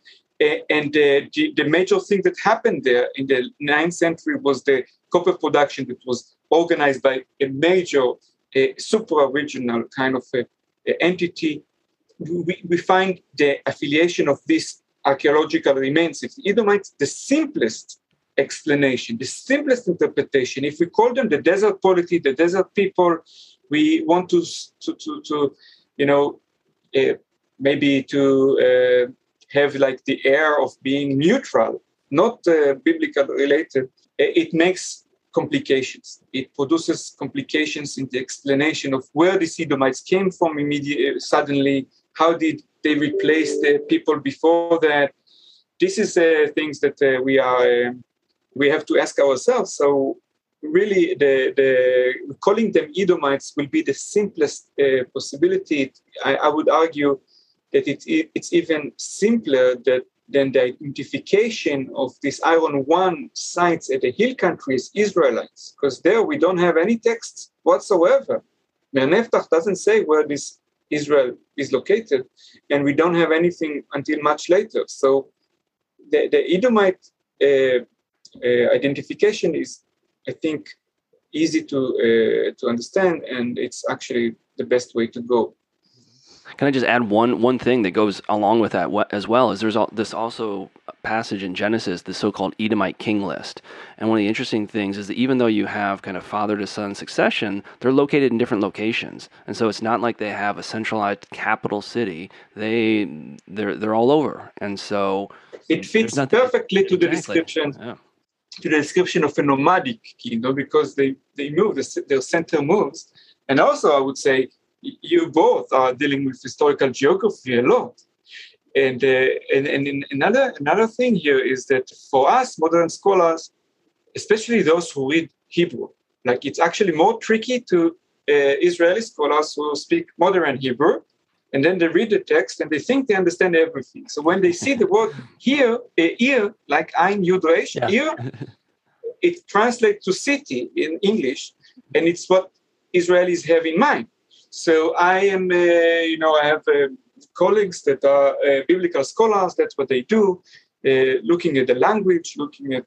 and the, the major thing that happened there in the 9th century was the copper production that was organized by a major supra-regional kind of a, a entity. We, we find the affiliation of these archaeological remains the Edomites the simplest explanation, the simplest interpretation. If we call them the desert polity, the desert people, we want to, to, to, to you know, uh, maybe to uh, have like the air of being neutral, not uh, biblical related, it makes complications. It produces complications in the explanation of where the Edomites came from immediately, suddenly. How did they replace the people before that? This is uh, things that uh, we are uh, we have to ask ourselves. So really, the, the calling them Edomites will be the simplest possibility. I, I would argue that it, it's even simpler that, than the identification of these Iron One sites at the hill countries, Israelites, because there we don't have any texts whatsoever. Merneptah doesn't say where this Israel is located, and we don't have anything until much later. So the, the Edomite uh, uh, identification is, I think, easy to uh, to understand, and it's actually the best way to go. Can I just add one one thing that goes along with that as well? Is there's this also passage in Genesis, the so-called Edomite king list, and one of the interesting things is that even though you have kind of father to son succession, they're located in different locations, and so it's not like they have a centralized capital city. They they're they're all over, and so it fits perfectly to the exactly. description. Yeah. To the description of a nomadic kingdom because they, they move, their center moves. And also, I would say you both are dealing with historical geography a lot. And, uh, and, and another, another thing here is that for us, modern scholars, especially those who read Hebrew, like it's actually more tricky to uh, Israeli scholars who speak modern Hebrew, and then they read the text and they think they understand everything. So when they see the word here, uh, ear, like Ein Yud Resh, yeah. ear, it translates to city in English, and it's what Israelis have in mind. So I am, uh, you know, I have uh, colleagues that are uh, biblical scholars. That's what they do, uh, looking at the language, looking at,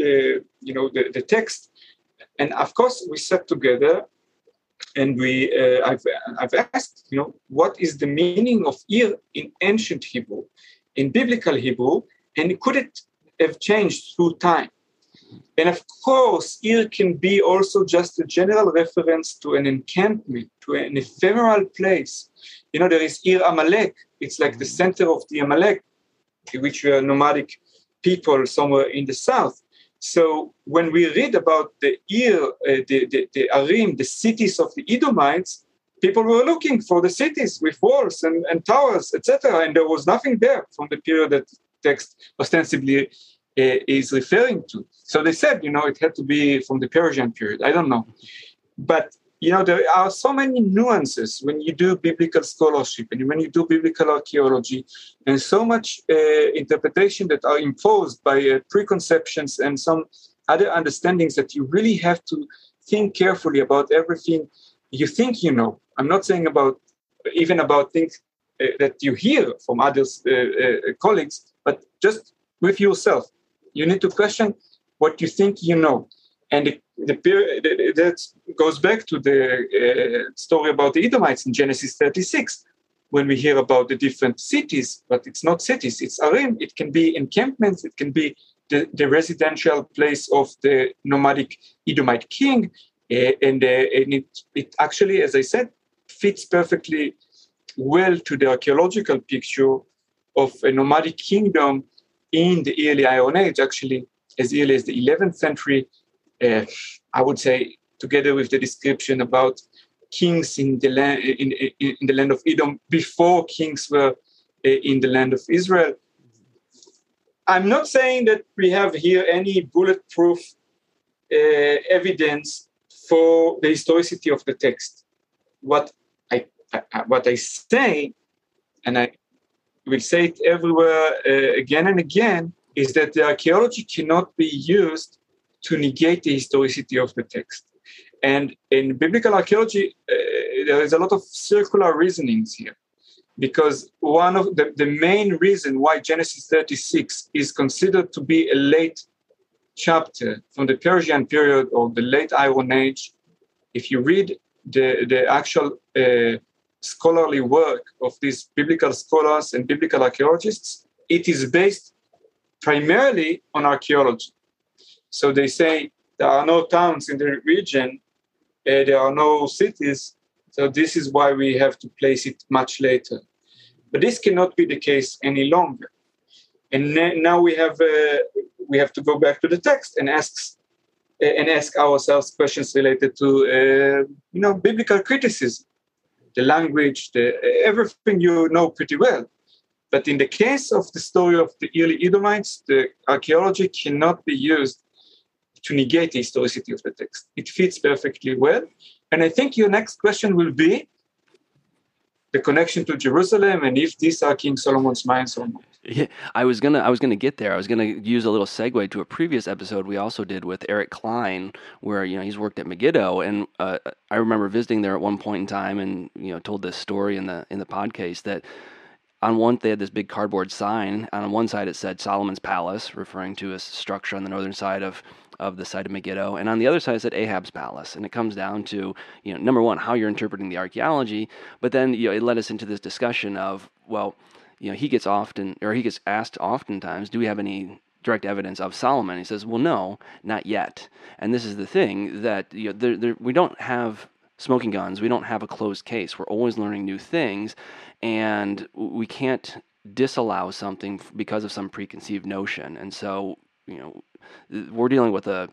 uh, you know, the, the text. And of course, we sat together and we, uh, I've, I've asked, you know, what is the meaning of ear in ancient Hebrew, in biblical Hebrew, and could it have changed through time? And of course, ear can be also just a general reference to an encampment, to an ephemeral place. You know, there is Ir Amalek. It's like the center of the Amalek, which were nomadic people somewhere in the south. So when we read about the Ir, uh, the, the, the Arim, the cities of the Edomites, people were looking for the cities with walls and, and towers, etc. And there was nothing there from the period that text ostensibly is referring to. So they said, you know, it had to be from the Persian period. I don't know. But, you know, there are so many nuances when you do biblical scholarship and when you do biblical archaeology, and so much uh, interpretation that are imposed by uh, preconceptions and some other understandings that you really have to think carefully about everything you think you know. I'm not saying about even about things uh, that you hear from others, uh, uh, colleagues, but just with yourself you need to question what you think you know. And the, that goes back to the uh, story about the Edomites in Genesis 36, when we hear about the different cities, but it's not cities, it's arim. It can be encampments, it can be the, the residential place of the nomadic Edomite king. Uh, and, uh, and it, it actually, as I said, fits perfectly well to the archaeological picture of a nomadic kingdom in the early Iron Age, actually as early as the 11th century. Uh, I would say, together with the description about kings in the land in, in, in the land of Edom before kings were uh, in the land of Israel. I'm not saying that we have here any bulletproof uh, evidence for the historicity of the text. What I, I what I say, and I will say it everywhere uh, again and again, is that the archaeology cannot be used to negate the historicity of the text. And in biblical archaeology, uh, there is a lot of circular reasonings here. Because one of the, the main reason why Genesis 36 is considered to be a late chapter from the Persian period or the late Iron Age, if you read the, the actual uh, scholarly work of these biblical scholars and biblical archaeologists, it is based primarily on archaeology. So they say there are no towns in the region, uh, there are no cities, so this is why we have to place it much later. But this cannot be the case any longer. And now we have uh, we have to go back to the text and ask uh, and ask ourselves questions related to uh, you know biblical criticism the language, the, everything you know pretty well. But in the case of the story of the early Edomites, the archaeology cannot be used to negate the historicity of the text. It fits perfectly well. And I think your next question will be the connection to Jerusalem and if these are King Solomon's mines or not. Yeah, I was gonna I was gonna get there. I was gonna use a little segue to a previous episode we also did with Eric Cline, where you know he's worked at Megiddo, and uh, I remember visiting there at one point in time, and you know told this story in the in the podcast that on one they had this big cardboard sign. On one side it said Solomon's Palace, referring to a structure on the northern side of of the site of Megiddo, and on the other side it said Ahab's palace. And it comes down to you know number one how you're interpreting the archaeology, but then you know it led us into this discussion of well, you know he gets often or he gets asked oftentimes, do we have any direct evidence of Solomon? He says, well, no, not yet. And this is the thing that you know there, there, we don't have smoking guns. We don't have a closed case. We're always learning new things, and we can't disallow something because of some preconceived notion. And so, you know, we're dealing with a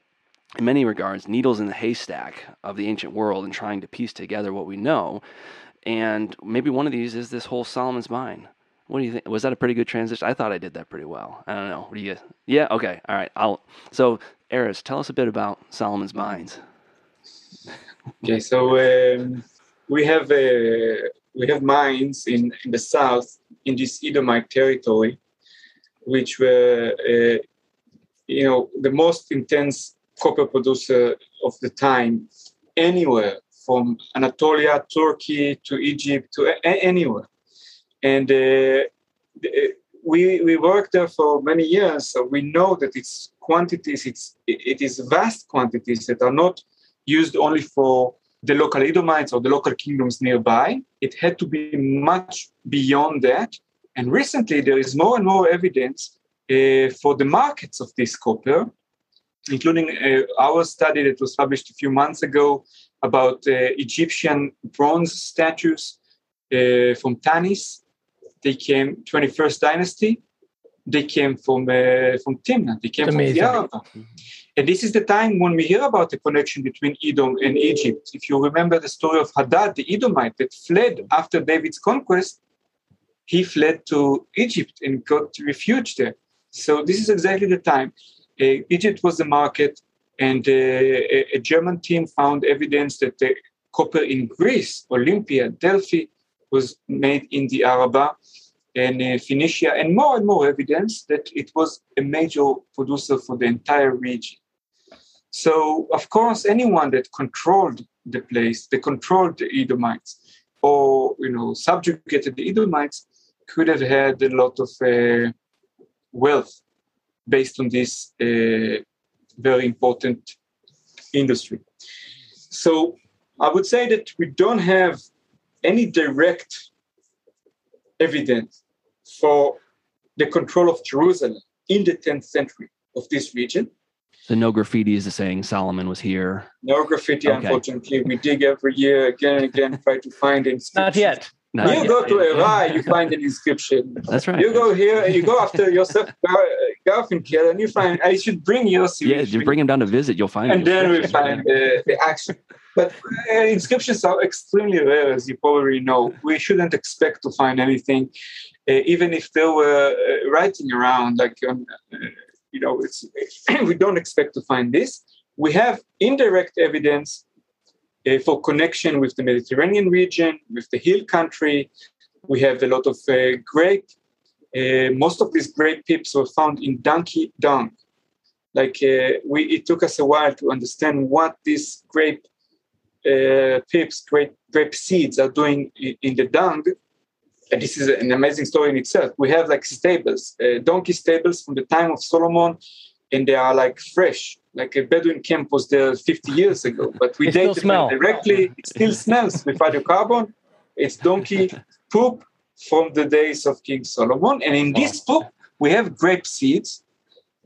in many regards, needles in the haystack of the ancient world and trying to piece together what we know. And maybe one of these is this whole Solomon's mine. What do you think? Was that a pretty good transition? I thought I did that pretty well. I don't know. What do you? Yeah. Okay. All right. I'll. So, Erez, tell us a bit about Solomon's mines. Okay. So um, we have uh, we have mines in, in the south in this Edomite territory, which were uh, you know the most intense copper producer of the time anywhere from Anatolia, Turkey to Egypt to a- anywhere. And uh, we, we worked there for many years, so we know that it's quantities, it's, it is vast quantities that are not used only for the local Edomites or the local kingdoms nearby. It had to be much beyond that. And recently, there is more and more evidence uh, for the markets of this copper, including uh, our study that was published a few months ago about uh, Egyptian bronze statues uh, from Tanis. They came 21st dynasty. They came from uh, from Timna. They came Amazing. from the Araba. And this is the time when we hear about the connection between Edom and Egypt. If you remember the story of Hadad, the Edomite that fled after David's conquest, he fled to Egypt and got refuge there. So this is exactly the time. Uh, Egypt was the market, and uh, a, a, German team found evidence that the copper in Greece, Olympia, Delphi, was made in the Araba and uh, Phoenicia, and more and more evidence that it was a major producer for the entire region. So, of course, anyone that controlled the place, they controlled the Edomites, or you know, subjugated the Edomites, could have had a lot of uh, wealth based on this uh, very important industry. So, I would say that we don't have any direct evidence for the control of Jerusalem in the 10th century of this region. So no graffiti is saying Solomon was here. No graffiti, okay. unfortunately. We dig every year again and again, try to find inscriptions. Not yet. You go to Era, you find an inscription. That's right. You go here, you go after Yosef Garfinkel, and you find I should bring Yosef. Yeah, you bring him down to visit, you'll find. And then we find the, the action. But uh, inscriptions are extremely rare, as you probably know. We shouldn't expect to find anything, uh, even if they were uh, writing around like um, you know, it's, we don't expect to find this. We have indirect evidence uh, for connection with the Mediterranean region, with the hill country. We have a lot of uh, grape. Uh, most of these grape pips were found in donkey dung. Like uh, we, it took us a while to understand what these grape uh, pips, grape, grape seeds are doing in, in the dung and this is an amazing story in itself. We have like stables, uh, donkey stables from the time of Solomon, and they are like fresh. Like a Bedouin camp was there 50 years ago, but we date them directly. It still smells with radiocarbon. It's donkey poop from the days of King Solomon. And in this poop, we have grape seeds,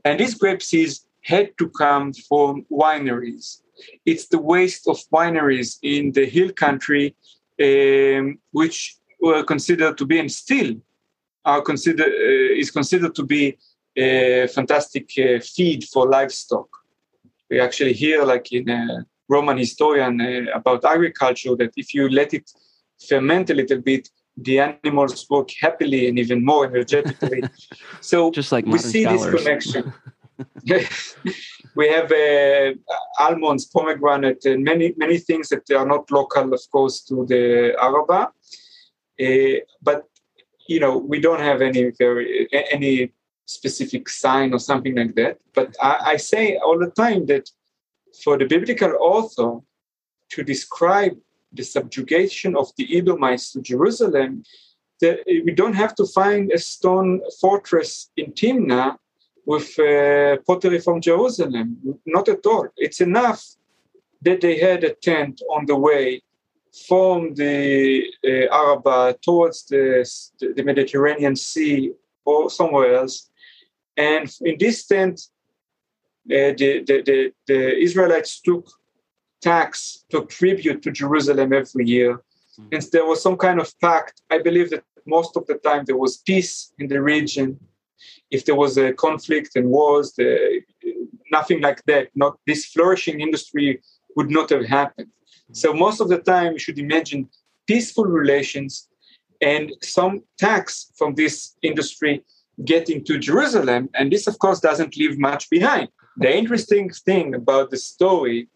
and these grape seeds had to come from wineries. It's the waste of wineries in the hill country, um, which were considered to be and still are considered uh, is considered to be a fantastic uh, feed for livestock. We actually hear, like in a Roman historian, uh, about agriculture that if you let it ferment a little bit, the animals work happily and even more energetically. so just like we see scholars. this connection. we have uh, almonds, pomegranate, and many many things that are not local, of course, to the Araba. Uh, but you know, we don't have any very any specific sign or something like that. But I, I say all the time that for the biblical author to describe the subjugation of the Edomites to Jerusalem, that we don't have to find a stone fortress in Timna with uh, pottery from Jerusalem. Not at all. It's enough that they had a tent on the way from the uh, Araba towards the, the Mediterranean Sea or somewhere else. And in this tent, uh, the, the, the, the, Israelites took tax, took tribute to Jerusalem every year. Mm-hmm. And there was some kind of pact. I believe that most of the time there was peace in the region. If there was a conflict and wars, the, nothing like that, not this flourishing industry would not have happened. So most of the time, you should imagine peaceful relations and some tax from this industry getting to Jerusalem. And this, of course, doesn't leave much behind. The interesting thing about the story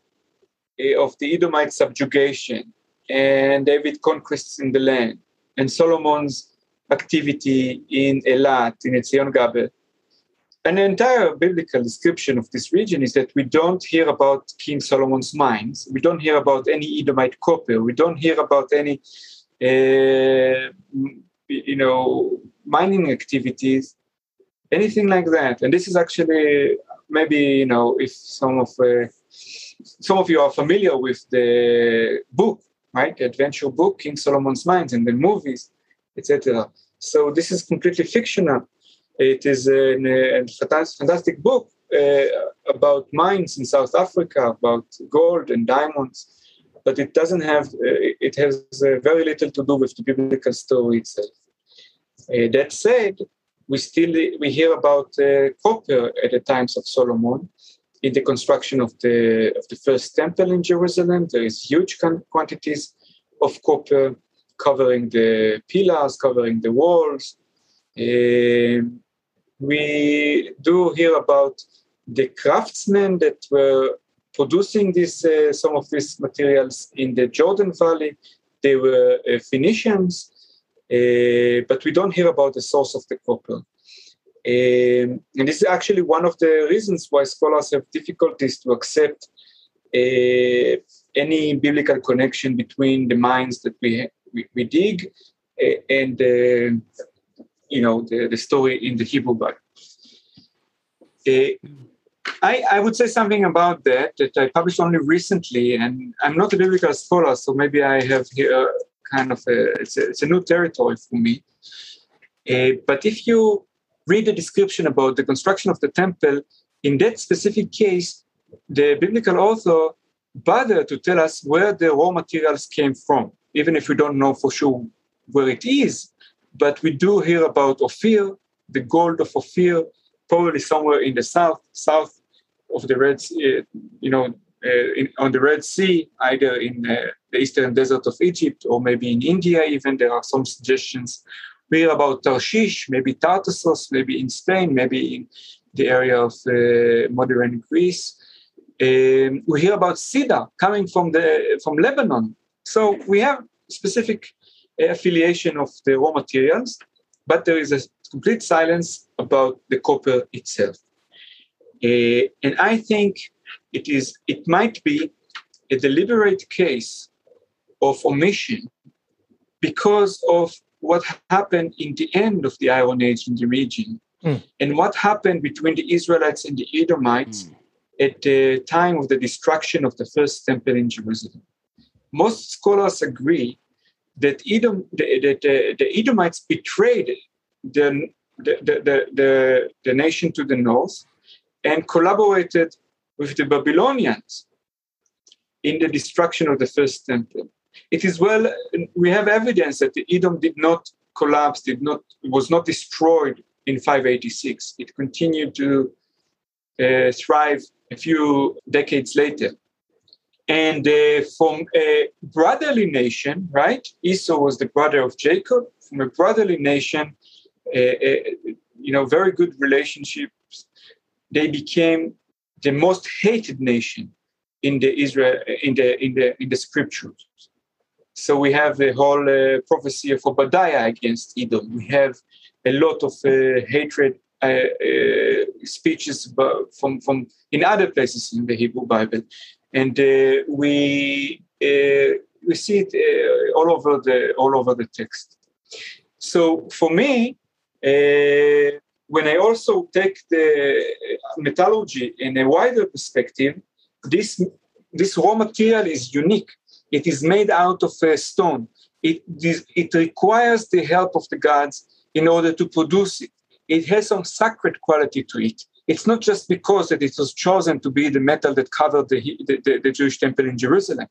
eh, of the Edomite subjugation and David conquests in the land and Solomon's activity in Elat, in Etzion Geber, an entire biblical description of this region is that we don't hear about King Solomon's mines. We don't hear about any Edomite copper. We don't hear about any, uh, you know, mining activities, anything like that. And this is actually maybe you know if some of uh, some of you are familiar with the book, right, the adventure book, King Solomon's Mines, and the movies, etc. So this is completely fictional it is a, fantastic book uh, about mines in South Africa, about gold and diamonds, but it doesn't have, uh, it has uh, very little to do with the biblical story itself. Uh, that said, we still we hear about uh, copper at the times of Solomon. In the construction of the of the first temple in Jerusalem, there is huge quantities of copper covering the pillars, covering the walls. Um, we do hear about the craftsmen that were producing this, uh, some of these materials in the Jordan Valley. They were uh, Phoenicians, but we don't hear about the source of the copper. Um, and this is actually one of the reasons why scholars have difficulties to accept uh, any biblical connection between the mines that we, we, we dig and uh, you know the, the story in the Hebrew Bible. I, I would say something about that that I published only recently, and I'm not a biblical scholar, so maybe I have here kind of a it's a, it's a new territory for me. Uh, but if you read the description about the construction of the temple, in that specific case, the biblical author bothered to tell us where the raw materials came from, even if we don't know for sure where it is. But we do hear about Ophir, the gold of Ophir, probably somewhere in the south, south of the Red, Sea, you know, uh, in, on the Red Sea, either in uh, the eastern desert of Egypt or maybe in India. Even there are some suggestions. We hear about Tarshish, maybe Tartessos, maybe in Spain, maybe in the area of uh, modern Greece. Um, we hear about Cedar coming from the from Lebanon. So we have specific affiliation of the raw materials, but there is a complete silence about the copper itself. Uh, and I think it is it might be a deliberate case of omission because of what happened in the end of the Iron Age in the region mm. and what happened between the Israelites and the Edomites mm. at the time of the destruction of the first temple in Jerusalem. Most scholars agree that Edom, the, the, the Edomites betrayed the, the, the, the, the nation to the north and collaborated with the Babylonians in the destruction of the first temple. It is well, we have evidence that the Edom did not collapse, did not was not destroyed in 586. It continued to uh, thrive a few decades later and uh, from a brotherly nation, right? Esau was the brother of Jacob. From a brotherly nation, uh, uh, you know, very good relationships. They became the most hated nation in the Israel in the in the in the scriptures. So we have the whole uh, prophecy of Obadiah against Edom. We have a lot of uh, hatred uh, uh, speeches from from in other places in the Hebrew Bible and uh, we uh, we see it all over the all over the text. So for me, when I also take the metallurgy in a wider perspective, this this raw material is unique. It is made out of a stone. It, it requires the help of the gods in order to produce it. It has some sacred quality to it. It's not just because that it was chosen to be the metal that covered the, the, the, the Jewish temple in Jerusalem.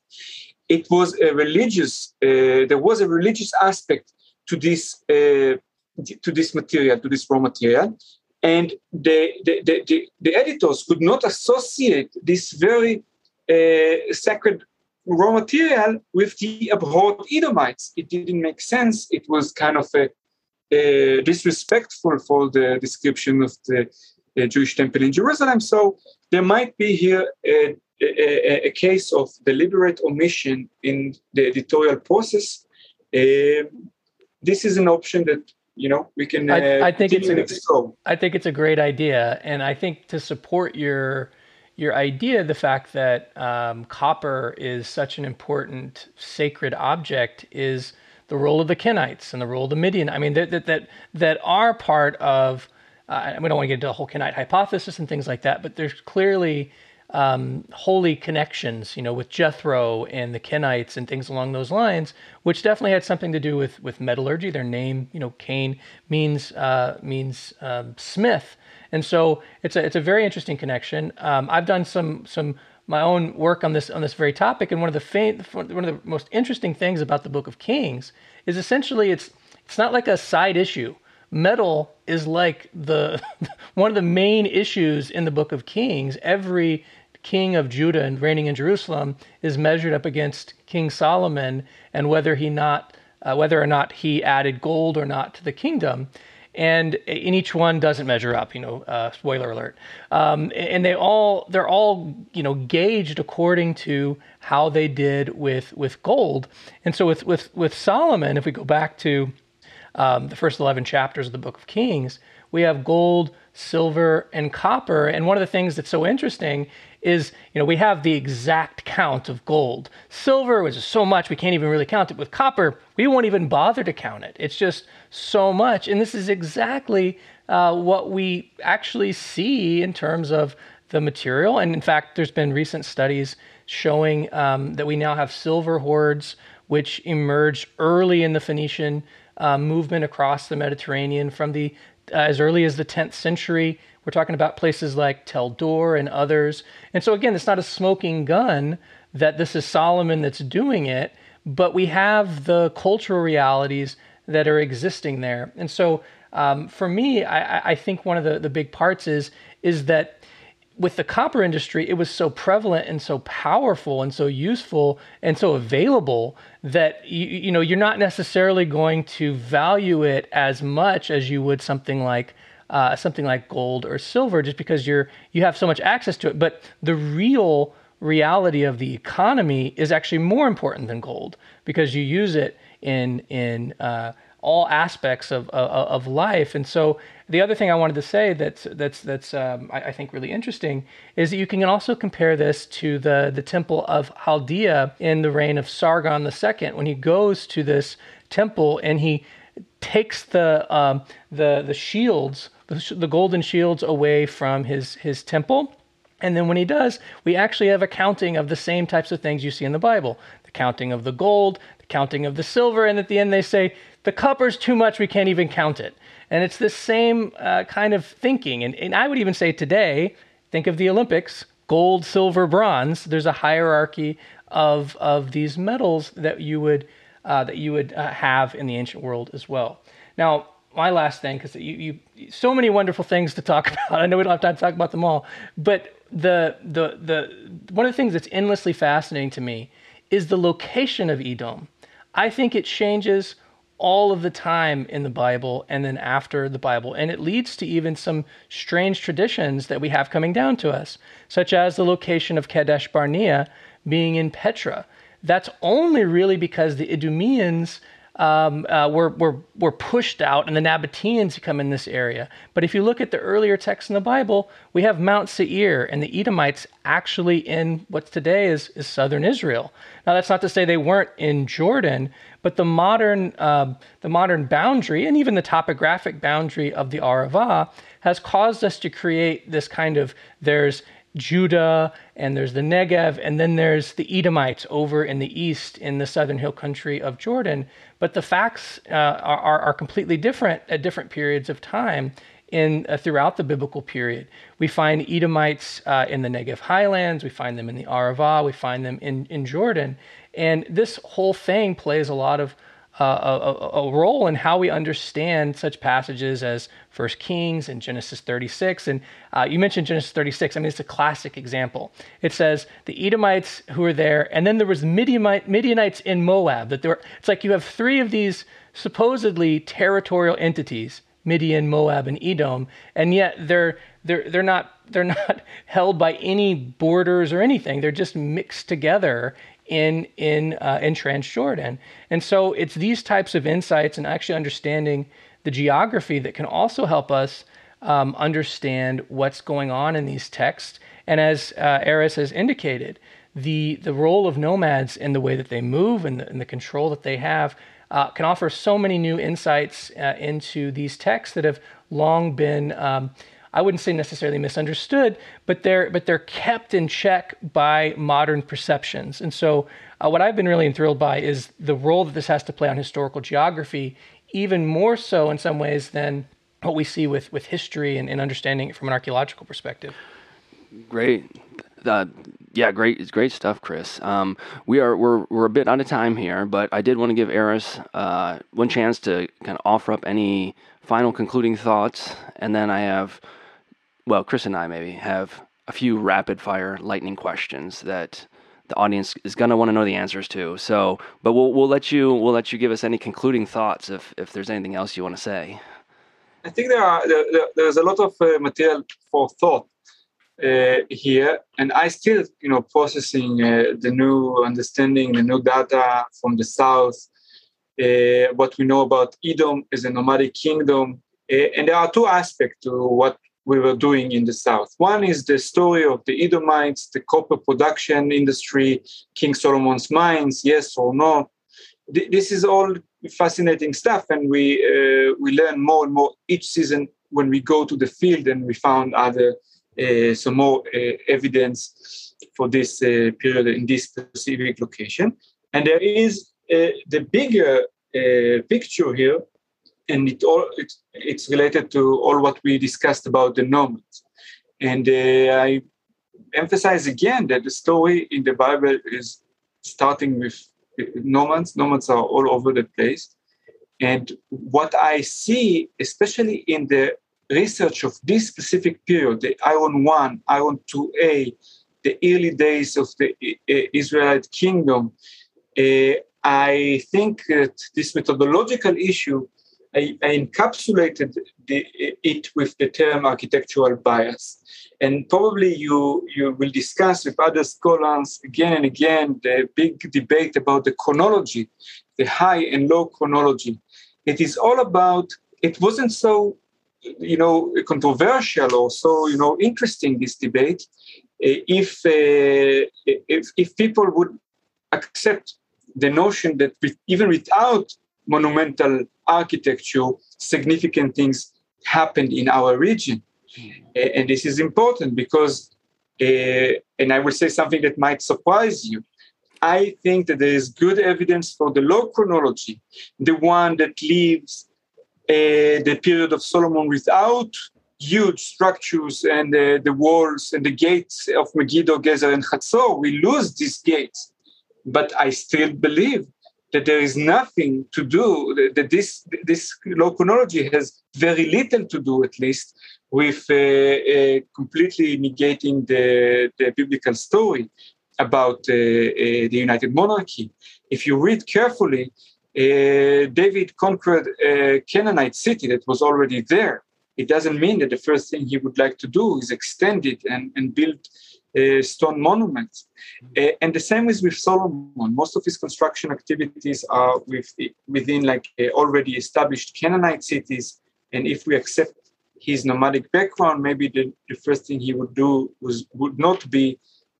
It was a religious, uh, there was a religious aspect to this, uh, to this material, to this raw material. And the, the, the, the, editors could not associate this very uh, sacred raw material with the abhorred Edomites. It didn't make sense. It was kind of a, a disrespectful for the description of the, the, Jewish temple in Jerusalem. So there might be here a, a, a case of deliberate omission in the editorial process. Uh, this is an option that you know we can. Uh, I, I think it's a, I think it's a great idea, and I think to support your your idea, the fact that um, copper is such an important sacred object, is the role of the Kenites and the role of the Midian. I mean, that that that, that are part of. Uh, we don't want to get into the whole Kenite hypothesis and things like that, but there's clearly um, holy connections, you know, with Jethro and the Kenites and things along those lines, which definitely had something to do with with metallurgy. Their name, you know, Cain means uh, means um, smith, and so it's a it's a very interesting connection. Um, I've done some some my own work on this on this very topic, and one of the one of the most interesting things about the Book of Kings is essentially it's it's not like a side issue. Metal is like the one of the main issues in the Book of Kings. Every king of Judah and reigning in Jerusalem is measured up against King Solomon and whether he not uh, whether or not he added gold or not to the kingdom and in each one doesn't measure up. You know, uh, spoiler alert. Um, and they all they're all you know gauged according to how they did with with gold. And so with with with Solomon, if we go back to um, the first eleven chapters of the Book of Kings, we have gold, silver, and copper. And one of the things that's so interesting is, you know, we have the exact count of gold. Silver was so much we can't even really count it. With copper, we won't even bother to count it. It's just so much. And this is exactly uh, what we actually see in terms of the material. And in fact, there's been recent studies showing um, that we now have silver hoards, which emerged early in the Phoenician uh, movement across the Mediterranean from the uh, as early as the 10th century we're talking about places like Tel Dor and others. And so, again, it's not a smoking gun that this is Solomon that's doing it, but we have the cultural realities that are existing there. And so, um, for me, I, I, think one of the, the big parts is is that with the copper industry, it was so prevalent and so powerful and so useful and so available that you, you know you're not necessarily going to value it as much as you would something like uh, something like gold or silver just because you're you have so much access to it. But the real reality of the economy is actually more important than gold because you use it in in uh, all aspects of, of, of life. And so the other thing I wanted to say that's that's that's um, I, I, think really interesting is that you can also compare this to the the temple of Chaldea in the reign of Sargon II when he goes to this temple and he takes the um, the the shields the, the golden shields away from his, his temple. And then when he does, we actually have a counting of the same types of things you see in the Bible the counting of the gold, the counting of the silver, and at the end they say, the copper's too much, we can't even count it. And it's the same uh, kind of thinking. And, and I would even say today, think of the Olympics gold, silver, bronze. There's a hierarchy of, of these medals that you would, uh, that you would uh, have in the ancient world as well. Now, my last thing, because you, you so many wonderful things to talk about. I know we don't have time to talk about them all, but the the the one of the things that's endlessly fascinating to me is the location of Edom. I think it changes all of the time in the Bible and then after the Bible, and it leads to even some strange traditions that we have coming down to us, such as the location of Kadesh Barnea being in Petra. That's only really because the Idumeans um, uh, were, were, were pushed out, and the Nabateans come in this area. But if you look at the earlier texts in the Bible, we have Mount Seir and the Edomites actually in what today is, is southern Israel. Now, that's not to say they weren't in Jordan, but the modern, uh, the modern boundary and even the topographic boundary of the Arava has caused us to create this kind of there's Judah, and there's the Negev, and then there's the Edomites over in the east in the southern hill country of Jordan. But the facts uh, are, are completely different at different periods of time in uh, throughout the biblical period. We find Edomites uh, in the Negev highlands, we find them in the Arava, we find them in, in Jordan. And this whole thing plays a lot of a, a, role in how we understand such passages as First Kings and Genesis 36. And uh, you mentioned Genesis 36. I mean, it's a classic example. It says the Edomites who were there, and then there was Midianite, Midianites in Moab. That there, it's like you have three of these supposedly territorial entities: Midian, Moab, and Edom, and yet they're they're they're not they're not held by any borders or anything. They're just mixed together in in uh, in Transjordan. And so it's these types of insights and actually understanding the geography that can also help us um, understand what's going on in these texts. And as uh, Erez has indicated, the the role of nomads in the way that they move and the, and the control that they have uh, can offer so many new insights uh, into these texts that have long been um, I wouldn't say necessarily misunderstood, but they're but they're kept in check by modern perceptions. And so, uh, what I've been really enthralled by is the role that this has to play on historical geography, even more so in some ways than what we see with with history and, and understanding it from an archaeological perspective. Great. Uh, yeah, great, great stuff, Chris. Um, we are we're we're a bit out of time here, but I did want to give Erez uh, one chance to kind of offer up any final concluding thoughts, and then I have well, Chris and I maybe have a few rapid fire lightning questions that the audience is going to want to know the answers to. So, but we'll we'll let you we'll let you give us any concluding thoughts if if there's anything else you want to say. I think there are there, there's a lot of uh, material for thought uh, here, and I still you know processing uh, the new understanding, the new data from the south. Uh, what we know about Edom as a nomadic kingdom, uh, and there are two aspects to what we were doing in the south. One is the story of the Edomites, the copper production industry, King Solomon's mines, yes or no. This is all fascinating stuff, and we uh, we learn more and more each season when we go to the field, and we found other uh, some more uh, evidence for this uh, period in this specific location. And there is uh, the bigger uh, picture here and it all it's, it's related to all what we discussed about the nomads. And uh, I emphasize again that the story in the Bible is starting with nomads. Nomads are all over the place. And what I see, especially in the research of this specific period, the Iron 1, Iron 2A, the early days of the Israelite kingdom, uh, I think that this methodological issue I, I encapsulated the, it with the term architectural bias. And probably you, you will discuss with other scholars again and again the big debate about the chronology, the high and low chronology. It is all about, it wasn't so, you know, controversial or so, you know, interesting, this debate, uh, if, uh, if, if people would accept the notion that with, even without monumental architecture, significant things happened in our region. Mm. And this is important because, uh, and I will say something that might surprise you. I think that there is good evidence for the low chronology, the one that leaves uh, the period of Solomon without huge structures and uh, the walls and the gates of Megiddo, Gezer, and Hatzor. We lose these gates. But I still believe that there is nothing to do, that this, this chronology has very little to do, at least, with uh, uh, completely negating the, the biblical story about uh, uh the United Monarchy. If you read carefully, uh, David conquered a Canaanite city that was already there. It doesn't mean that the first thing he would like to do is extend it and, and build uh, stone monuments. Uh, and the same is with Solomon. Most of his construction activities are with, within like uh, already established Canaanite cities. And if we accept his nomadic background, maybe the, the first thing he would do was would not be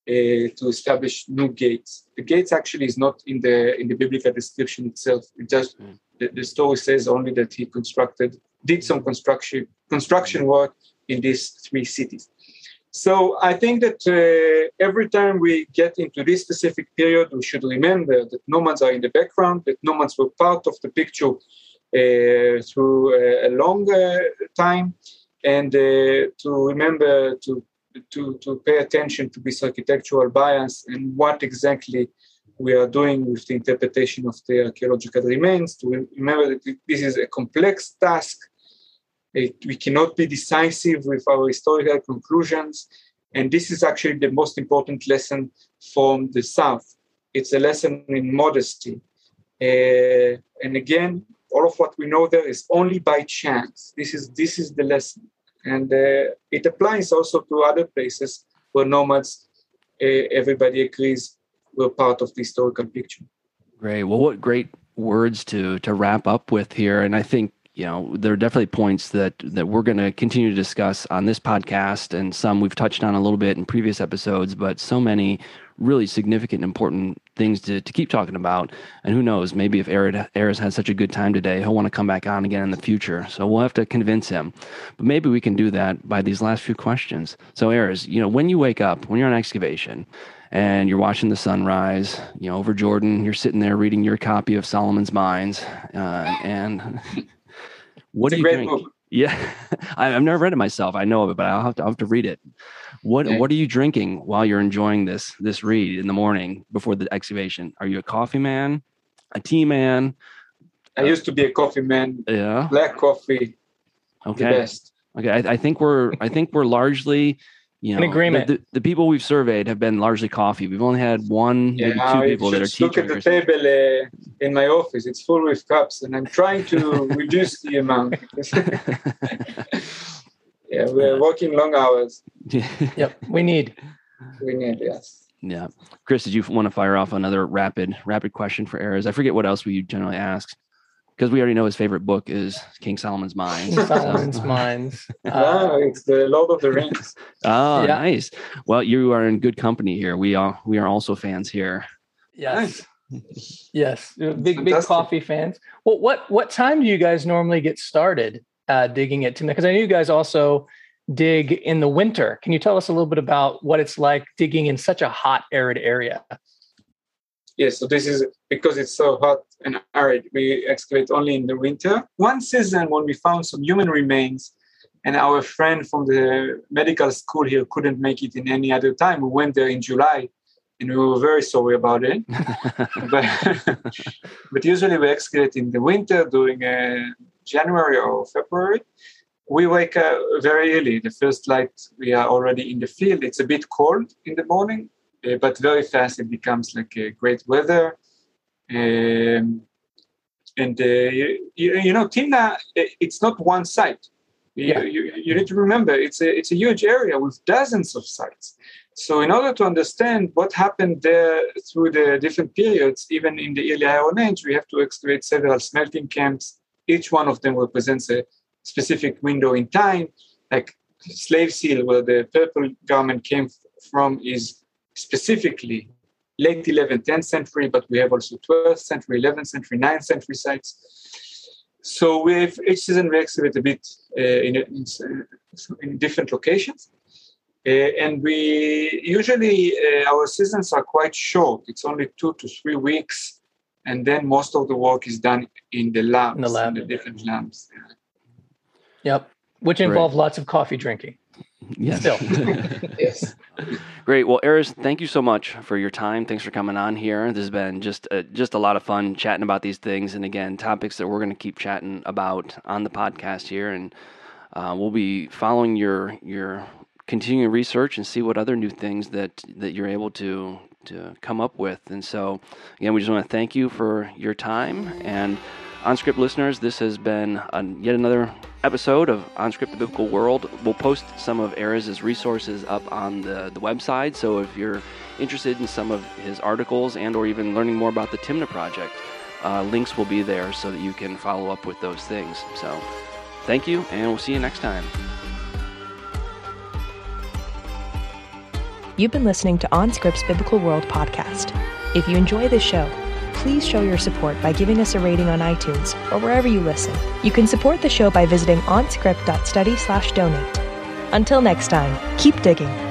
uh, to establish new gates. The gates actually is not in the in the biblical description itself. It just mm. the, the, story says only that he constructed did some construction construction work in these three cities. So I think that uh, every time we get into this specific period, we should remember that nomads are in the background, that nomads were part of the picture uh, through a, a long time, and uh, to remember to to, to pay attention to this architectural bias and what exactly we are doing with the interpretation of the archaeological remains. To remember that this is a complex task. It, we cannot be decisive with our historical conclusions. And this is actually the most important lesson from the South. It's a lesson in modesty. Uh, and again, all of what we know there is only by chance. This is this is the lesson and uh, it applies also to other places where nomads, uh, everybody agrees, were part of the historical picture. Great. Well, what great words to to wrap up with here, and I think you know there are definitely points that that we're going to continue to discuss on this podcast and some we've touched on a little bit in previous episodes but so many really significant important things to, to keep talking about. And who knows maybe if Erez has such a good time today he'll want to come back on again in the future. So we'll have to convince him. But maybe we can do that by these last few questions. So Erez you know when you wake up when you're on excavation and you're watching the sunrise, you know, over Jordan. You're sitting there reading your copy of Solomon's Mines, uh, and what it's do you drink? Book. Yeah, I've never read it myself. I know of it, but I'll have to, I'll have to read it. What What are you drinking while you're enjoying this this read in the morning before the excavation? Are you a coffee man, a tea man? I uh, used to be a coffee man. Yeah, black coffee. Okay. Okay, I, I think we're I think we're largely you know, An agreement. The, the, people we've surveyed have been largely coffee. We've only had one, yeah, maybe two people that are teachers. Look at the table uh, in my office; it's full with cups, and I'm trying to reduce the amount. yeah, we're working long hours. yep, we need. We need yes. Yeah, Chris, did you want to fire off another rapid rapid question for Erez? I forget what else we generally ask because we already know his favorite book is King Solomon's Mines. Solomon's Mines. Uh, it's the Lord of the Rings. oh, yeah. nice. Well, you are in good company here. We are we are also fans here. Yes. Nice. Yes, big big coffee fans. Well, what what time do you guys normally get started uh, digging it? Because I know you guys also dig in the winter. Can you tell us a little bit about what it's like digging in such a hot, arid area? Yes, so this is because it's so hot and arid. We excavate only in the winter. One season when we found some human remains, and our friend from the medical school here couldn't make it in any other time. We went there in July, and we were very sorry about it. but, but usually we excavate in the winter during uh, January or February. We wake up very early. The first light, we are already in the field. It's a bit cold in the morning, uh, but very fast it becomes like a great weather. Um, and uh, you, you, know, Timna, it's not one site. Yeah. You, you, need to remember it's a, it's a huge area with dozens of sites. So, in order to understand what happened there through the different periods, even in the early Iron Age, we have to excavate several smelting camps. Each one of them represents a specific window in time. Like Slaves' Hill, where the purple garment came from, is specifically late 11th, 10th century, but we have also 12th century, 11th century, 9th century sites. So we have each season we excavate a bit uh, in, in, in, different locations. Uh, and we usually, uh, our seasons are quite short. It's only two to three weeks. And then most of the work is done in the labs, in the, lab. in the different labs. Yep. Which involve right. lots of coffee drinking. Yes. Yes. Great. Well, Erez, thank you so much for your time. Thanks for coming on here. This has been just a, just a lot of fun chatting about these things, and again, topics that we're going to keep chatting about on the podcast here, and uh, we'll be following your your continuing research and see what other new things that that you're able to to come up with. And so, again, we just want to thank you for your time and. OnScript listeners, this has been yet another episode of OnScript the Biblical World. We'll post some of Erez's resources up on the, the website, so if you're interested in some of his articles and or even learning more about the Timna Project, uh, links will be there so that you can follow up with those things. So thank you, and we'll see you next time. You've been listening to OnScript's Biblical World podcast. If you enjoy this show, please show your support by giving us a rating on iTunes or wherever you listen. You can support the show by visiting onscript.study/donate. Until next time, keep digging.